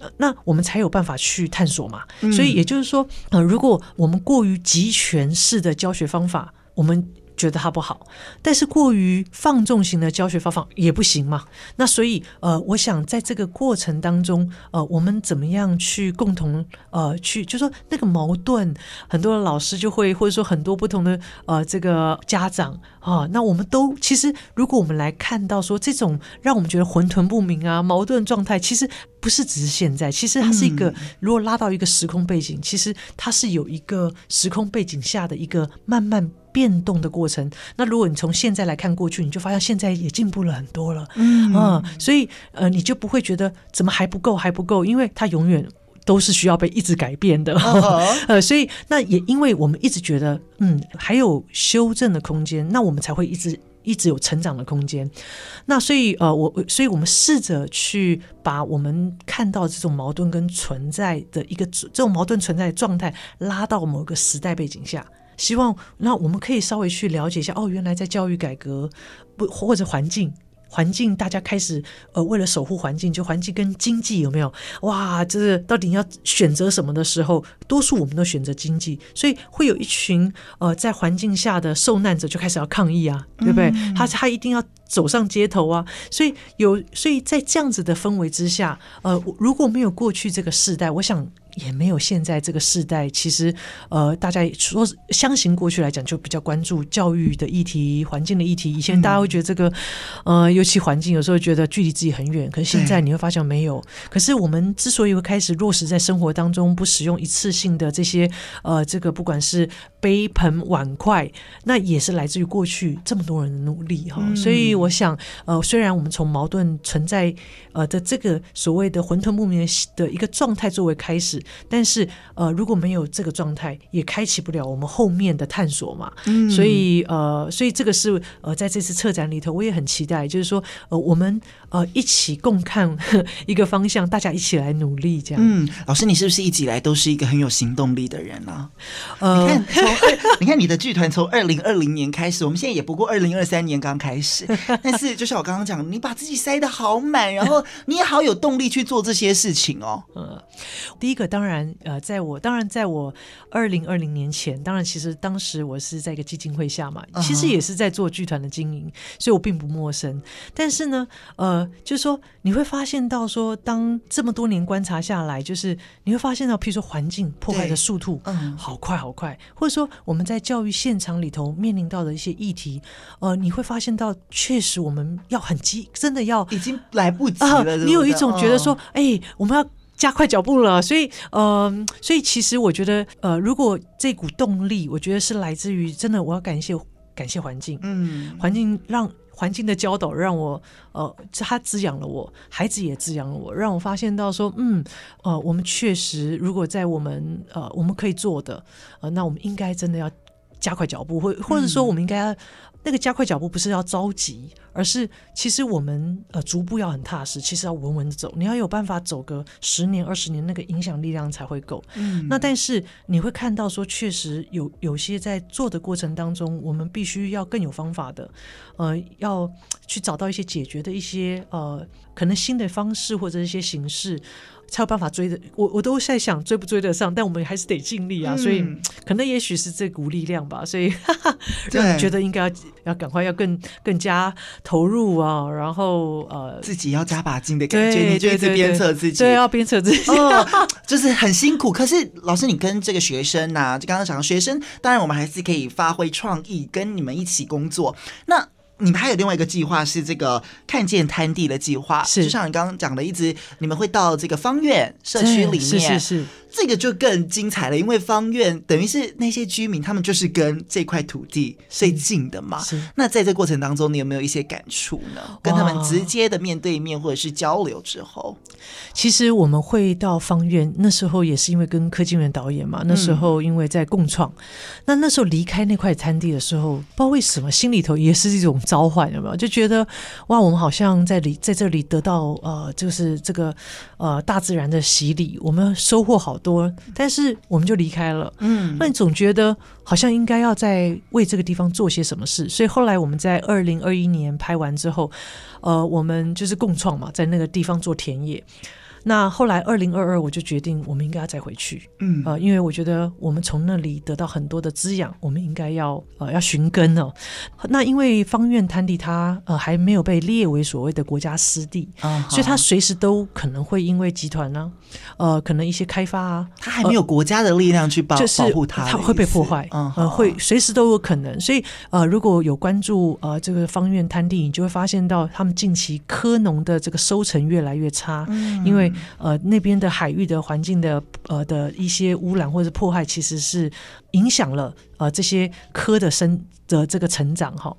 呃，那我们才有办法去探索嘛。所以也就是说，呃，如果我们过于集权式的教学方法，我们。觉得它不好，但是过于放纵型的教学方法也不行嘛。那所以呃，我想在这个过程当中，呃，我们怎么样去共同呃去，就说那个矛盾，很多的老师就会或者说很多不同的呃这个家长啊、那我们都其实如果我们来看到说这种让我们觉得混沌不明啊矛盾状态，其实不是只是现在，其实它是一个、嗯、如果拉到一个时空背景，其实它是有一个时空背景下的一个慢慢。变动的过程，那如果你从现在来看过去，你就发现现在也进步了很多了，嗯，嗯，所以呃，你就不会觉得怎么还不够，还不够，因为它永远都是需要被一直改变的，哦、呃，所以那也因为我们一直觉得，嗯，还有修正的空间，那我们才会一直一直有成长的空间。那所以呃，我所以我们试着去把我们看到这种矛盾跟存在的一个这种矛盾存在的状态拉到某个时代背景下。希望那我们可以稍微去了解一下哦，原来在教育改革不或者环境环境，大家开始呃为了守护环境，就环境跟经济有没有哇？这是到底要选择什么的时候，多数我们都选择经济，所以会有一群呃在环境下的受难者就开始要抗议啊，对不对？嗯、他他一定要走上街头啊，所以有所以在这样子的氛围之下，呃，如果没有过去这个世代，我想。也没有现在这个世代，其实呃，大家说相形过去来讲，就比较关注教育的议题、环境的议题。以前大家会觉得这个，呃，尤其环境有时候觉得距离自己很远，可是现在你会发现没有。可是我们之所以会开始落实在生活当中，不使用一次性的这些呃，这个不管是杯盆碗筷，那也是来自于过去这么多人的努力哈。所以我想，呃，虽然我们从矛盾存在呃的这个所谓的混沌不明的一个状态作为开始。但是，呃，如果没有这个状态，也开启不了我们后面的探索嘛。嗯，所以，呃，所以这个是呃，在这次策展里头，我也很期待，就是说，呃，我们呃一起共看 一个方向，大家一起来努力，这样。嗯，老师，你是不是一直以来都是一个很有行动力的人呢？呃，你看，从你看你的剧团从二零二零年开始，我们现在也不过二零二三年刚开始，但是就像我刚刚讲，你把自己塞得好满，然后你也好有动力去做这些事情哦。呃，第一个。当然，呃，在我当然在我二零二零年前，当然其实当时我是在一个基金会下嘛，其实也是在做剧团的经营，所以我并不陌生。但是呢，呃，就是说你会发现到说，当这么多年观察下来，就是你会发现到，譬如说环境破坏的速度，嗯，好快好快，或者说我们在教育现场里头面临到的一些议题，呃，你会发现到确实我们要很急，真的要已经来不及了。呃，你有一种觉得说，哎，我们要。加快脚步了，所以，嗯、呃，所以其实我觉得，呃，如果这股动力，我觉得是来自于真的，我要感谢感谢环境，嗯，环境让环境的教导让我，呃，它滋养了我，孩子也滋养了我，让我发现到说，嗯，呃，我们确实如果在我们呃我们可以做的，呃，那我们应该真的要加快脚步，或或者说我们应该要。那个加快脚步不是要着急，而是其实我们呃逐步要很踏实，其实要稳稳的走。你要有办法走个十年二十年，那个影响力量才会够。嗯，那但是你会看到说，确实有有些在做的过程当中，我们必须要更有方法的，呃，要去找到一些解决的一些呃可能新的方式或者一些形式。才有办法追的，我我都在想追不追得上，但我们还是得尽力啊。嗯、所以可能也许是这股力量吧，所以哈哈让你觉得应该要要赶快要更更加投入啊，然后呃自己要加把劲的感觉，你就一直鞭策自己，对，要鞭策自己，哦，就是很辛苦。可是老师，你跟这个学生呐、啊，就刚刚讲学生，当然我们还是可以发挥创意，跟你们一起工作。那你们还有另外一个计划是这个看见滩地的计划，是就像你刚刚讲的，一直你们会到这个方院社区里面，是是是。这个就更精彩了，因为方院等于是那些居民，他们就是跟这块土地最近的嘛。是。那在这过程当中，你有没有一些感触呢？跟他们直接的面对面或者是交流之后，其实我们会到方院，那时候也是因为跟柯金元导演嘛，那时候因为在共创，嗯、那那时候离开那块滩地的时候，不知道为什么心里头也是一种召唤，有没有？就觉得哇，我们好像在里在这里得到呃，就是这个呃大自然的洗礼，我们收获好多，但是我们就离开了。嗯，那你总觉得好像应该要在为这个地方做些什么事，所以后来我们在二零二一年拍完之后，呃，我们就是共创嘛，在那个地方做田野。那后来，二零二二我就决定，我们应该要再回去，嗯，呃，因为我觉得我们从那里得到很多的滋养，我们应该要呃要寻根哦。那因为方院滩地它呃还没有被列为所谓的国家湿地，啊，所以它随时都可能会因为集团呢，呃，可能一些开发啊，它还没有国家的力量去保就是保护它，它会被破坏，呃，会随时都有可能。所以呃，如果有关注呃这个方院滩地，你就会发现到他们近期科农的这个收成越来越差，因为呃，那边的海域的环境的呃的一些污染或者破坏，其实是影响了呃这些科的生的这个成长哈。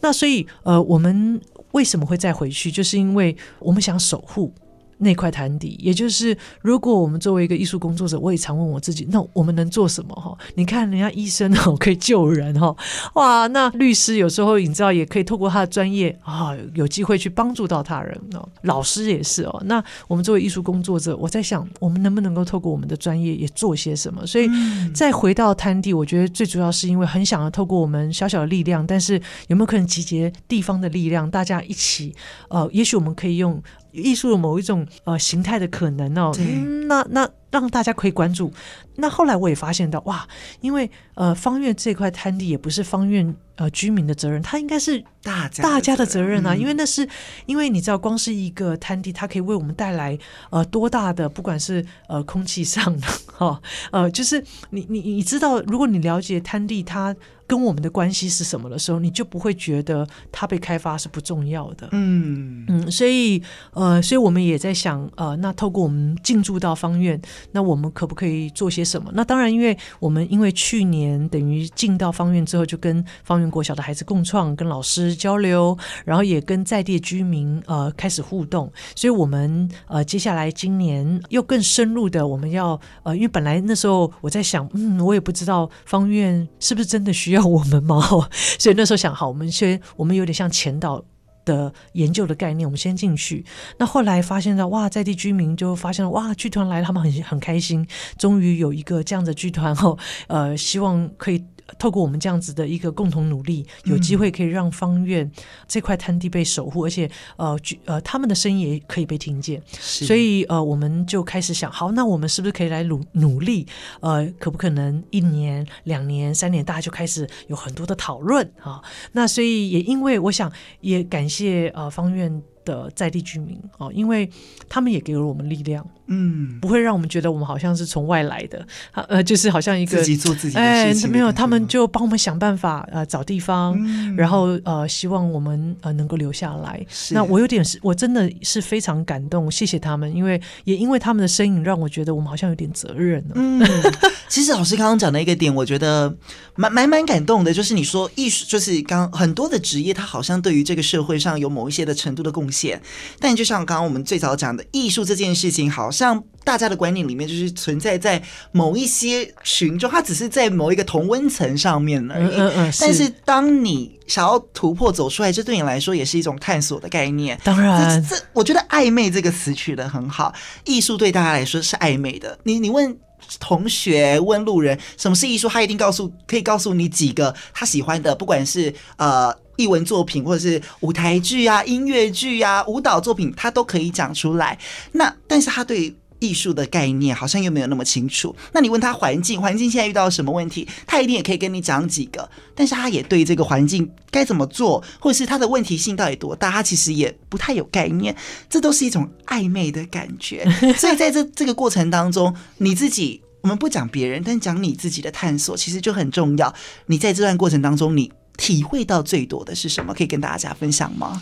那所以呃，我们为什么会再回去？就是因为我们想守护。那块潭底，也就是如果我们作为一个艺术工作者，我也常问我自己，那我们能做什么？哈，你看人家医生哦，可以救人哈，哇，那律师有时候你知道也可以透过他的专业啊，有机会去帮助到他人哦。老师也是哦。那我们作为艺术工作者，我在想，我们能不能够透过我们的专业也做些什么？所以再回到滩地，我觉得最主要是因为很想要透过我们小小的力量，但是有没有可能集结地方的力量，大家一起？呃，也许我们可以用。艺术的某一种呃形态的可能哦，嗯、那那让大家可以关注。那后来我也发现到哇，因为呃方院这块滩地也不是方院呃居民的责任，它应该是大家大家的责任啊。嗯、因为那是因为你知道，光是一个滩地，它可以为我们带来呃多大的，不管是呃空气上的 哈、哦、呃，就是你你你知道，如果你了解滩地它。跟我们的关系是什么的时候，你就不会觉得它被开发是不重要的。嗯嗯，所以呃，所以我们也在想，呃，那透过我们进驻到方苑，那我们可不可以做些什么？那当然，因为我们因为去年等于进到方院之后，就跟方院国小的孩子共创，跟老师交流，然后也跟在地居民呃开始互动，所以我们呃接下来今年又更深入的，我们要呃，因为本来那时候我在想，嗯，我也不知道方院是不是真的需要。我们嘛？所以那时候想好，我们先我们有点像前导的研究的概念，我们先进去。那后来发现到哇，在地居民就发现了哇，剧团来了，他们很很开心，终于有一个这样的剧团后，呃，希望可以。透过我们这样子的一个共同努力，有机会可以让方院这块滩地被守护，而且呃，呃，他们的声音也可以被听见。所以呃，我们就开始想，好，那我们是不是可以来努努力？呃，可不可能一年、两年、三年，大家就开始有很多的讨论啊？那所以也因为我想，也感谢呃方院的在地居民哦，因为他们也给了我们力量。嗯，不会让我们觉得我们好像是从外来的，呃，就是好像一个自己做自己的事情。哎，没有，他们就帮我们想办法，呃，找地方，嗯、然后呃，希望我们呃能够留下来。那我有点是，我真的是非常感动，谢谢他们，因为也因为他们的身影，让我觉得我们好像有点责任。嗯，其实老师刚刚讲的一个点，我觉得蛮蛮蛮感动的，就是你说艺术，就是刚很多的职业，它好像对于这个社会上有某一些的程度的贡献，但就像刚刚我们最早讲的，艺术这件事情，好。像大家的观念里面，就是存在在某一些群众，它只是在某一个同温层上面而已。嗯嗯。但是当你想要突破走出来，这对你来说也是一种探索的概念。当然，这，这我觉得“暧昧”这个词取得很好。艺术对大家来说是暧昧的。你你问同学、问路人什么是艺术，他一定告诉可以告诉你几个他喜欢的，不管是呃。艺文作品，或者是舞台剧啊、音乐剧啊、舞蹈作品，他都可以讲出来。那但是他对艺术的概念好像又没有那么清楚。那你问他环境，环境现在遇到什么问题，他一定也可以跟你讲几个。但是他也对这个环境该怎么做，或者是他的问题性到底多大，他其实也不太有概念。这都是一种暧昧的感觉。所以在这这个过程当中，你自己，我们不讲别人，但讲你自己的探索，其实就很重要。你在这段过程当中，你。体会到最多的是什么？可以跟大家分享吗？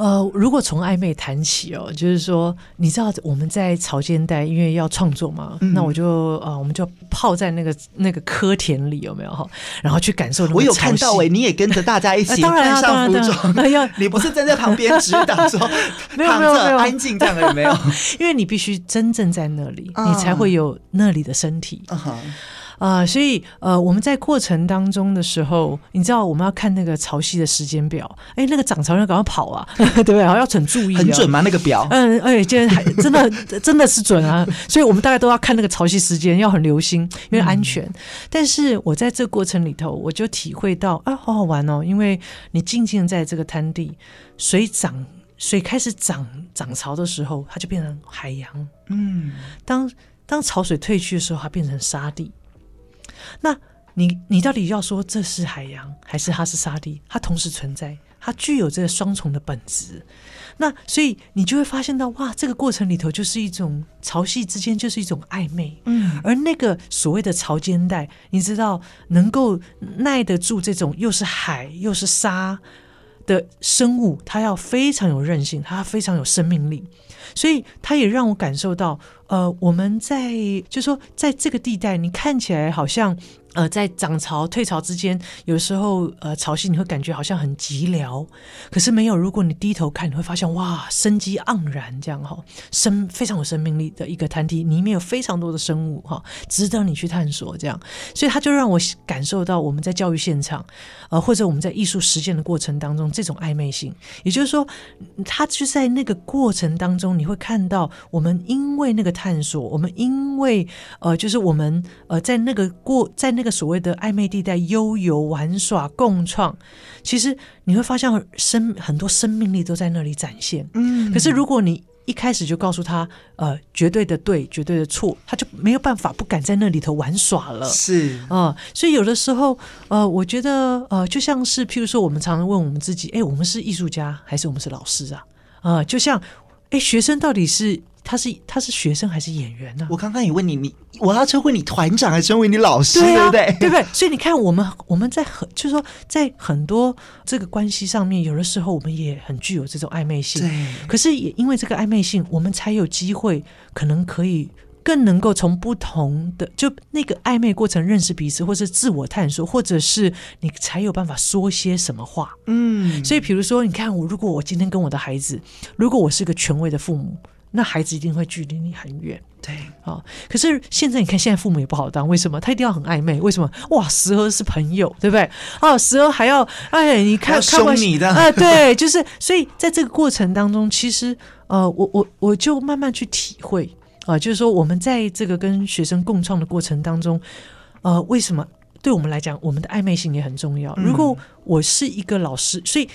呃，如果从暧昧谈起哦，就是说，你知道我们在潮间带，因为要创作嘛，嗯、那我就呃，我们就泡在那个那个科田里，有没有哈？然后去感受。我有看到哎、欸，你也跟着大家一起 穿上服装，哎呀，你不是站在旁边指导说，没有没有没有，安静这样的有没有？因为你必须真正在那里，你才会有那里的身体。Uh huh. 啊、呃，所以呃，我们在过程当中的时候，你知道我们要看那个潮汐的时间表，哎，那个涨潮要赶快跑啊，对不对？然后要很注意，很准吗？那个表？嗯，哎，今天还真的真的是准啊，所以我们大概都要看那个潮汐时间，要很留心，因为安全。嗯、但是我在这过程里头，我就体会到啊，好好玩哦，因为你静静在这个滩地，水涨，水开始涨涨潮的时候，它就变成海洋。嗯，当当潮水退去的时候，它变成沙地。那你你到底要说这是海洋还是它是沙地？它同时存在，它具有这个双重的本质。那所以你就会发现到哇，这个过程里头就是一种潮汐之间就是一种暧昧。嗯，而那个所谓的潮间带，你知道能够耐得住这种又是海又是沙的生物，它要非常有韧性，它非常有生命力。所以它也让我感受到，呃，我们在就说，在这个地带，你看起来好像。呃，在涨潮退潮之间，有时候呃潮汐你会感觉好像很寂寥，可是没有。如果你低头看，你会发现哇，生机盎然，这样哈，生非常有生命力的一个滩地，里面有非常多的生物哈，值得你去探索。这样，所以它就让我感受到我们在教育现场，呃，或者我们在艺术实践的过程当中这种暧昧性。也就是说，它就在那个过程当中，你会看到我们因为那个探索，我们因为呃，就是我们呃在那个过在那。那个所谓的暧昧地带，悠游玩耍、共创，其实你会发现生很多生命力都在那里展现。嗯，可是如果你一开始就告诉他，呃，绝对的对，绝对的错，他就没有办法不敢在那里头玩耍了。是啊，呃，所以有的时候，呃，我觉得，呃，就像是譬如说，我们常常问我们自己，哎，我们是艺术家还是我们是老师啊？啊，呃，就像，哎，学生到底是？他是他是学生还是演员呢？我刚刚也问你，你我要称呼你团长还是称呼你老师，对不对？对不对？所以你看，我们我们在很就是说，在很多这个关系上面，有的时候我们也很具有这种暧昧性。对，可是也因为这个暧昧性，我们才有机会，可能可以。更能够从不同的就那个暧昧过程认识彼此，或是自我探索，或者是你才有办法说些什么话。嗯，所以比如说，你看我，如果我今天跟我的孩子，如果我是个权威的父母，那孩子一定会距离你很远。对，啊，可是现在你看，现在父母也不好当，为什么？他一定要很暧昧，为什么？哇，时而是朋友，对不对？哦，时而还要哎，你看凶你的啊，对，就是，所以在这个过程当中，其实呃，我我我就慢慢去体会。啊，就是说，我们在这个跟学生共创的过程当中，呃，为什么对我们来讲，我们的暧昧性也很重要？如果我是一个老师，所以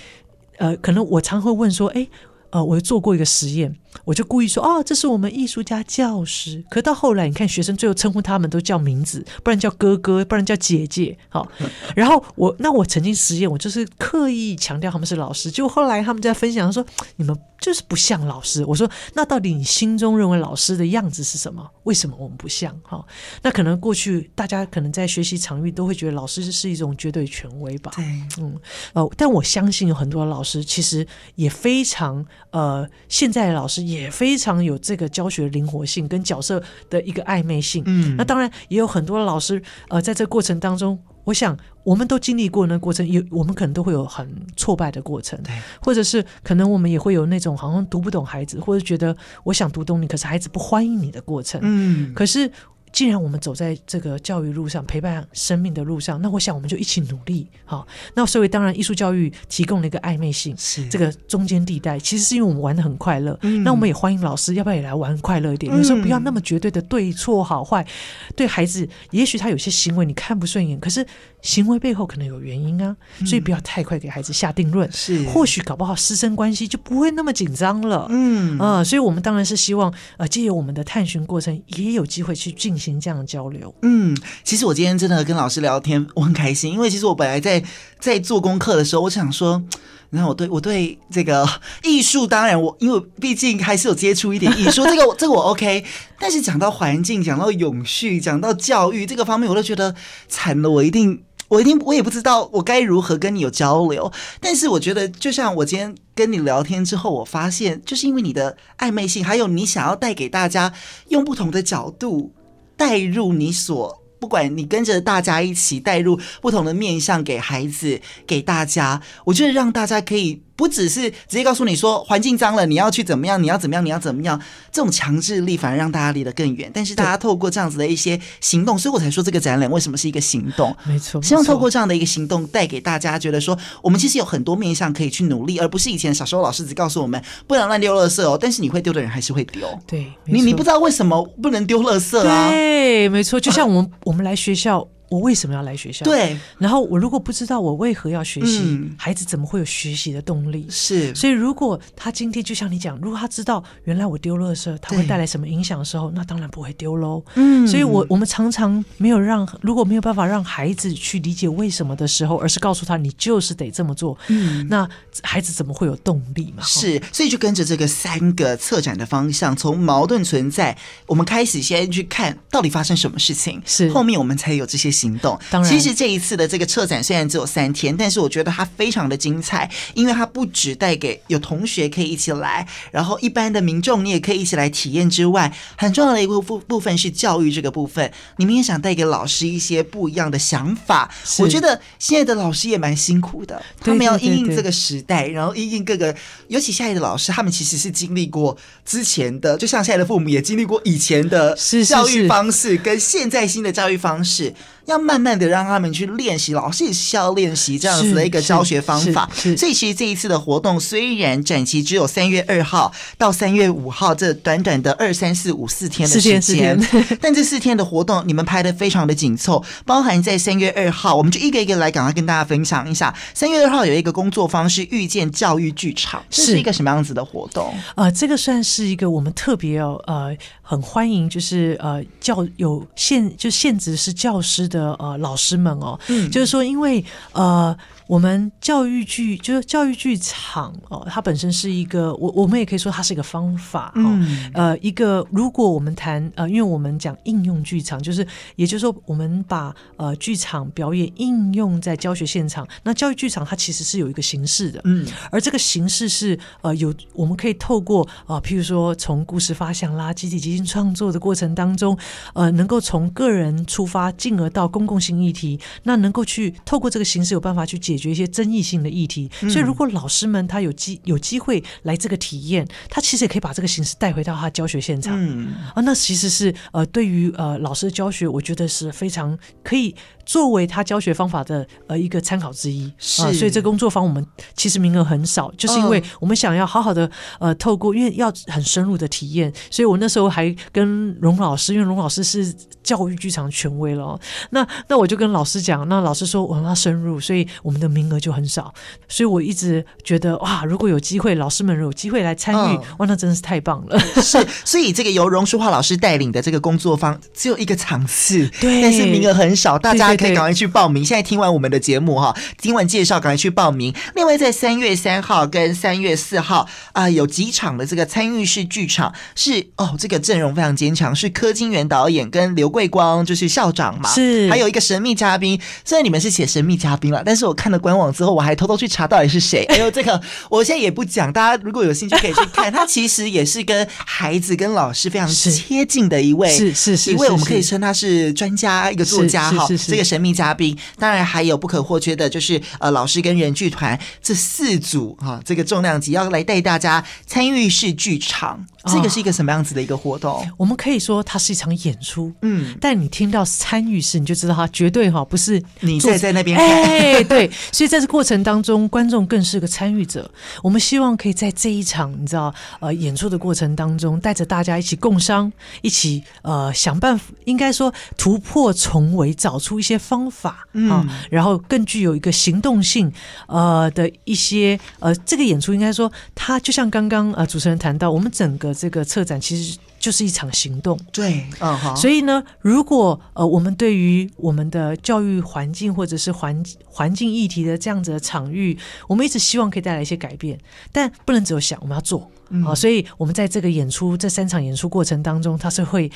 呃，可能我常会问说，哎。呃，我做过一个实验，我就故意说，哦，这是我们艺术家教师。可到后来，你看学生最后称呼他们都叫名字，不然叫哥哥，不然叫姐姐。好，然后我那我曾经实验，我就是刻意强调他们是老师。结果后来他们在分享说，你们就是不像老师。我说，那到底你心中认为老师的样子是什么？为什么我们不像？哈，那可能过去大家可能在学习场域都会觉得老师是一种绝对权威吧。对，嗯，呃，但我相信有很多老师其实也非常。呃，现在的老师也非常有这个教学灵活性跟角色的一个暧昧性。嗯，那当然也有很多老师，呃，在这过程当中，我想我们都经历过那过程，有我们可能都会有很挫败的过程，对，或者是可能我们也会有那种好像读不懂孩子，或者觉得我想读懂你，可是孩子不欢迎你的过程。嗯，可是。既然我们走在这个教育路上，陪伴生命的路上，那我想我们就一起努力。好，那所以当然艺术教育提供了一个暧昧性，是这个中间地带，其实是因为我们玩的很快乐。嗯，那我们也欢迎老师，要不要也来玩快乐一点？有时候不要那么绝对的对错好坏。对孩子，也许他有些行为你看不顺眼，可是行为背后可能有原因啊，所以不要太快给孩子下定论。是，或许搞不好师生关系就不会那么紧张了。嗯啊，所以我们当然是希望呃，借由我们的探寻过程，也有机会去进行。行这样的交流，嗯，其实我今天真的跟老师聊天，我很开心，因为其实我本来在在做功课的时候，我想说，你看我对我对这个 艺术，当然我因为毕竟还是有接触一点艺术，这个这个我 OK，但是讲到环境，讲到永续，讲到教育这个方面，我都觉得惨了，我一定。我一定我也不知道我该如何跟你有交流。但是我觉得，就像我今天跟你聊天之后，我发现，就是因为你的暧昧性，还有你想要带给大家用不同的角度带入你所。不管你跟着大家一起带入不同的面向给孩子，给大家，我觉得让大家可以。不只是直接告诉你说环境脏了，你要去怎么样？你要怎么样？你要怎么样？这种强制力反而让大家离得更远。但是大家透过这样子的一些行动，所以我才说这个展览为什么是一个行动？没错，希望透过这样的一个行动，带给大家觉得说，我们其实有很多面向可以去努力，而不是以前小时候老师只告诉我们不能乱丢垃圾哦。但是你会丢的人还是会丢。对，你你不知道为什么不能丢垃圾啊？对，没错。就像我们我们来学校。我为什么要来学校？对，然后我如果不知道我为何要学习，嗯，孩子怎么会有学习的动力？是，所以如果他今天就像你讲，如果他知道原来我丢垃圾，他会带来什么影响的时候，那当然不会丢喽。嗯，所以我我们常常没有让，如果没有办法让孩子去理解为什么的时候，而是告诉他你就是得这么做，嗯，那孩子怎么会有动力嘛？是，所以就跟着这个三个策展的方向，从矛盾存在，我们开始先去看到底发生什么事情，是后面我们才有这些行动。当然。其实这一次的这个策展虽然只有三天，但是我觉得它非常的精彩，因为它不只带给有同学可以一起来，然后一般的民众你也可以一起来体验之外，很重要的一部部部分是教育这个部分，你们也想带给老师一些不一样的想法。我觉得现在的老师也蛮辛苦的，他们要因应这个时代，然后因应各个，尤其现在的老师，他们其实是经历过之前的，就像现在的父母也经历过以前的教育方式，跟现在新的教育方式。要慢慢的让他们去练习，老师也是要练习这样子的一个教学方法。所以其实这一次的活动虽然展期只有三月二号到三月五号这短短的二三四五四天的时间，但这四天的活动你们拍的非常的紧凑，包含在三月二号，我们就一个一个来赶快跟大家分享一下。三月二号有一个工作坊是遇见教育剧场，这是一个什么样子的活动？呃，这个算是一个我们特别哦，呃，很欢迎，就是呃教有限就限职是教师的。的呃老师们哦，嗯，就是说，因为呃。我们教育剧就是教育剧场哦，它本身是一个，我我们也可以说它是一个方法哦，嗯、呃，一个如果我们谈呃，因为我们讲应用剧场，就是也就是说，我们把呃剧场表演应用在教学现场，那教育剧场它其实是有一个形式的，嗯，而这个形式是呃有我们可以透过啊、呃，譬如说从故事发想啦、集体即兴创作的过程当中，呃，能够从个人出发，进而到公共性议题，那能够去透过这个形式有办法去解。解决一些争议性的议题，所以如果老师们他有机有机会来这个体验，他其实也可以把这个形式带回到他教学现场。嗯啊，那其实是呃，对于呃老师的教学，我觉得是非常可以。作为他教学方法的呃一个参考之一，是、呃，所以这工作坊我们其实名额很少，就是因为我们想要好好的呃透过，因为要很深入的体验，所以我那时候还跟荣老师，因为荣老师是教育剧场权威了，那那我就跟老师讲，那老师说我们要深入，所以我们的名额就很少，所以我一直觉得哇，如果有机会，老师们有机会来参与，哇，那真的是太棒了。是，所以这个由荣淑华老师带领的这个工作坊只有一个场次，对，但是名额很少，大家。可以赶快去报名！现在听完我们的节目哈，听完介绍，赶快去报名。另外，在三月三号跟三月四号啊、呃，有几场的这个参与式剧场是哦，这个阵容非常坚强，是柯金元导演跟刘桂光就是校长嘛，是还有一个神秘嘉宾。虽然你们是写神秘嘉宾了，但是我看了官网之后，我还偷偷去查到底是谁。哎呦这个，我现在也不讲，大家如果有兴趣可以去看。他其实也是跟孩子跟老师非常贴近的一位，是是是一位，我们可以称他是专家，一个作家哈。这个神秘嘉宾，当然还有不可或缺的，就是呃老师跟人剧团这四组哈、啊，这个重量级要来带大家参与式剧场。这个是一个什么样子的一个活动？哦、我们可以说它是一场演出，嗯，但你听到参与式，你就知道它绝对哈不是你在在那边哎，对，所以在这过程当中，观众更是个参与者。我们希望可以在这一场你知道呃演出的过程当中，带着大家一起共商，一起呃想办法，应该说突破重围，找出一些方法、嗯、啊，然后更具有一个行动性呃的一些呃这个演出，应该说它就像刚刚呃主持人谈到，我们整个。这个策展其实就是一场行动，对，嗯，好。所以呢，如果呃，我们对于我们的教育环境或者是环环境议题的这样子的场域，我们一直希望可以带来一些改变，但不能只有想，我们要做啊、嗯呃。所以，我们在这个演出这三场演出过程当中，它是会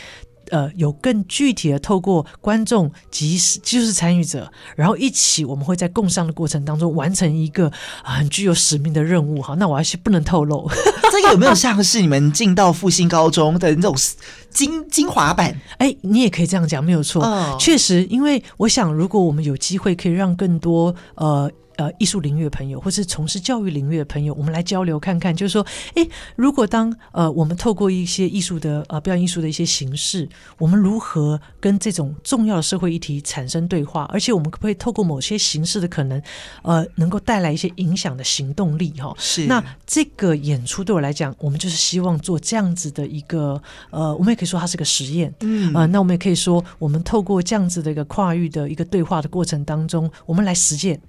呃，有更具体的透过观众及时就是参与者，然后一起我们会在共商的过程当中完成一个很具有使命的任务。好，那我还是不能透露。这个有没有像是你们进到复兴高中的那种精精华版？哎，你也可以这样讲，没有错。哦、确实，因为我想，如果我们有机会可以让更多呃。呃，艺术领域的朋友，或是从事教育领域的朋友，我们来交流看看，就是说，哎，如果当呃我们透过一些艺术的呃表演艺术的一些形式，我们如何跟这种重要的社会议题产生对话？而且我们可不可以透过某些形式的可能，呃，能够带来一些影响的行动力？哈，是。那这个演出对我来讲，我们就是希望做这样子的一个呃，我们也可以说它是个实验，嗯，呃，那我们也可以说，我们透过这样子的一个跨域的一个对话的过程当中，我们来实践，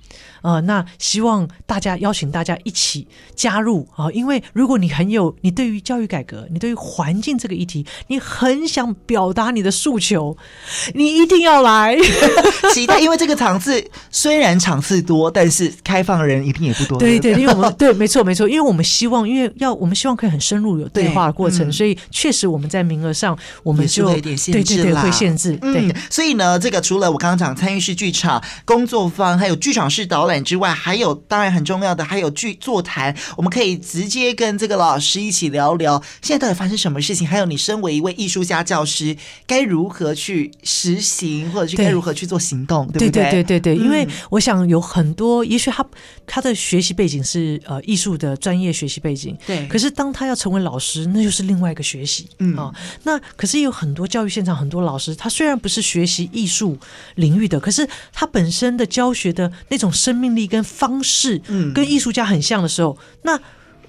呃。那希望大家邀请大家一起加入啊！因为如果你很有，你对于教育改革，你对于环境这个议题，你很想表达你的诉求，你一定要来。期待，因为这个场次虽然场次多，但是开放的人一定也不多。对对，因为我们 对，没错没错，因为我们希望，因为要我们希望可以很深入有对话的过程，嗯、所以确实我们在名额上我们就有点限制，对对对，会限制。对、嗯，所以呢，这个除了我刚刚讲参与式剧场工作坊，还有剧场式导览。之外，还有当然很重要的，还有剧座谈，我们可以直接跟这个老师一起聊聊，现在到底发生什么事情？还有你身为一位艺术家教师，该如何去实行，或者是该如何去做行动，对，对不对？对对对对对，因为我想有很多，也许他他的学习背景是呃艺术的专业学习背景，对。可是当他要成为老师，那就是另外一个学习，嗯啊、哦。那可是有很多教育现场很多老师，他虽然不是学习艺术领域的，可是他本身的教学的那种生命力。跟方式，跟艺术家很像的时候，那。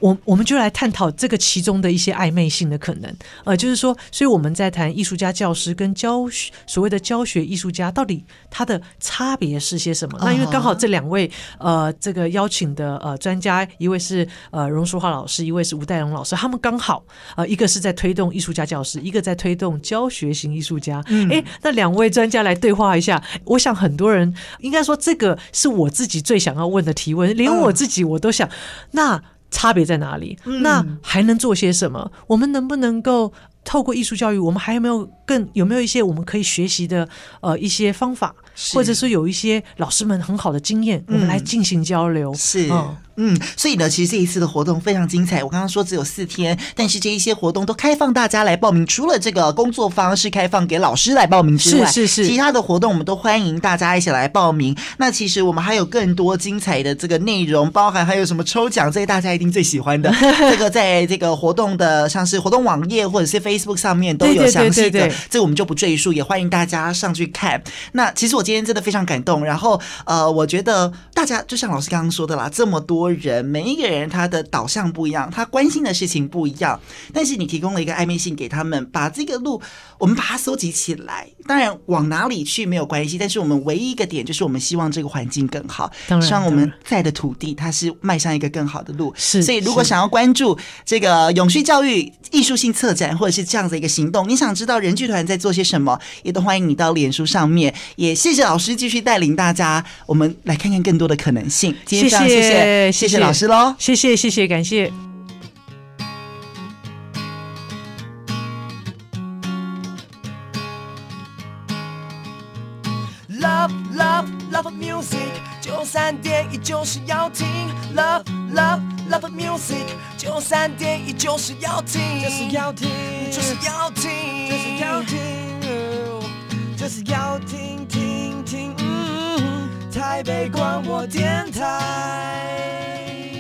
我我们就来探讨这个其中的一些暧昧性的可能，呃，就是说，所以我们在谈艺术家、教师跟教学所谓的教学艺术家到底他的差别是些什么？那因为刚好这两位呃，这个邀请的呃专家，一位是呃荣淑华老师，一位是吴岱荣老师，他们刚好呃一个是在推动艺术家教师，一个在推动教学型艺术家。嗯，哎，那两位专家来对话一下，我想很多人应该说这个是我自己最想要问的提问，连我自己我都想那。差别在哪里？那还能做些什么？我们能不能够透过艺术教育，我们还有没有更有没有一些我们可以学习的呃一些方法，或者是有一些老师们很好的经验，我们来进行交流？是。嗯，所以呢，其实这一次的活动非常精彩。我刚刚说只有四天，但是这一些活动都开放大家来报名。除了这个工作坊是开放给老师来报名之外，是是是，其他的活动我们都欢迎大家一起来报名。那其实我们还有更多精彩的这个内容，包含还有什么抽奖，这些大家一定最喜欢的。这个在这个活动的像是活动网页或者是 Facebook 上面都有详细的，这个我们就不赘述，也欢迎大家上去看。那其实我今天真的非常感动。然后呃，我觉得大家就像老师刚刚说的啦，这么多人，每一个人他的导向不一样，他关心的事情不一样，但是你提供了一个暧昧性给他们，把这个路我们把它搜集起来。当然往哪里去没有关系，但是我们唯一一个点就是我们希望这个环境更好，希望我们在的土地它是迈向一个更好的路。是，所以如果想要关注这个永续教育艺术性策展或者是这样的一个行动，你想知道人剧团在做些什么，也都欢迎你到脸书上面。也谢谢老师继续带领大家，我们来看看更多的可能性。今天非常谢谢谢谢，谢谢老师喽，谢谢谢谢感谢。Love love love music，九三点一就是要听。Love love love music，九三点一就是要听，就是要听，就是要听，就是要听，就是要听听听。台北广播电台。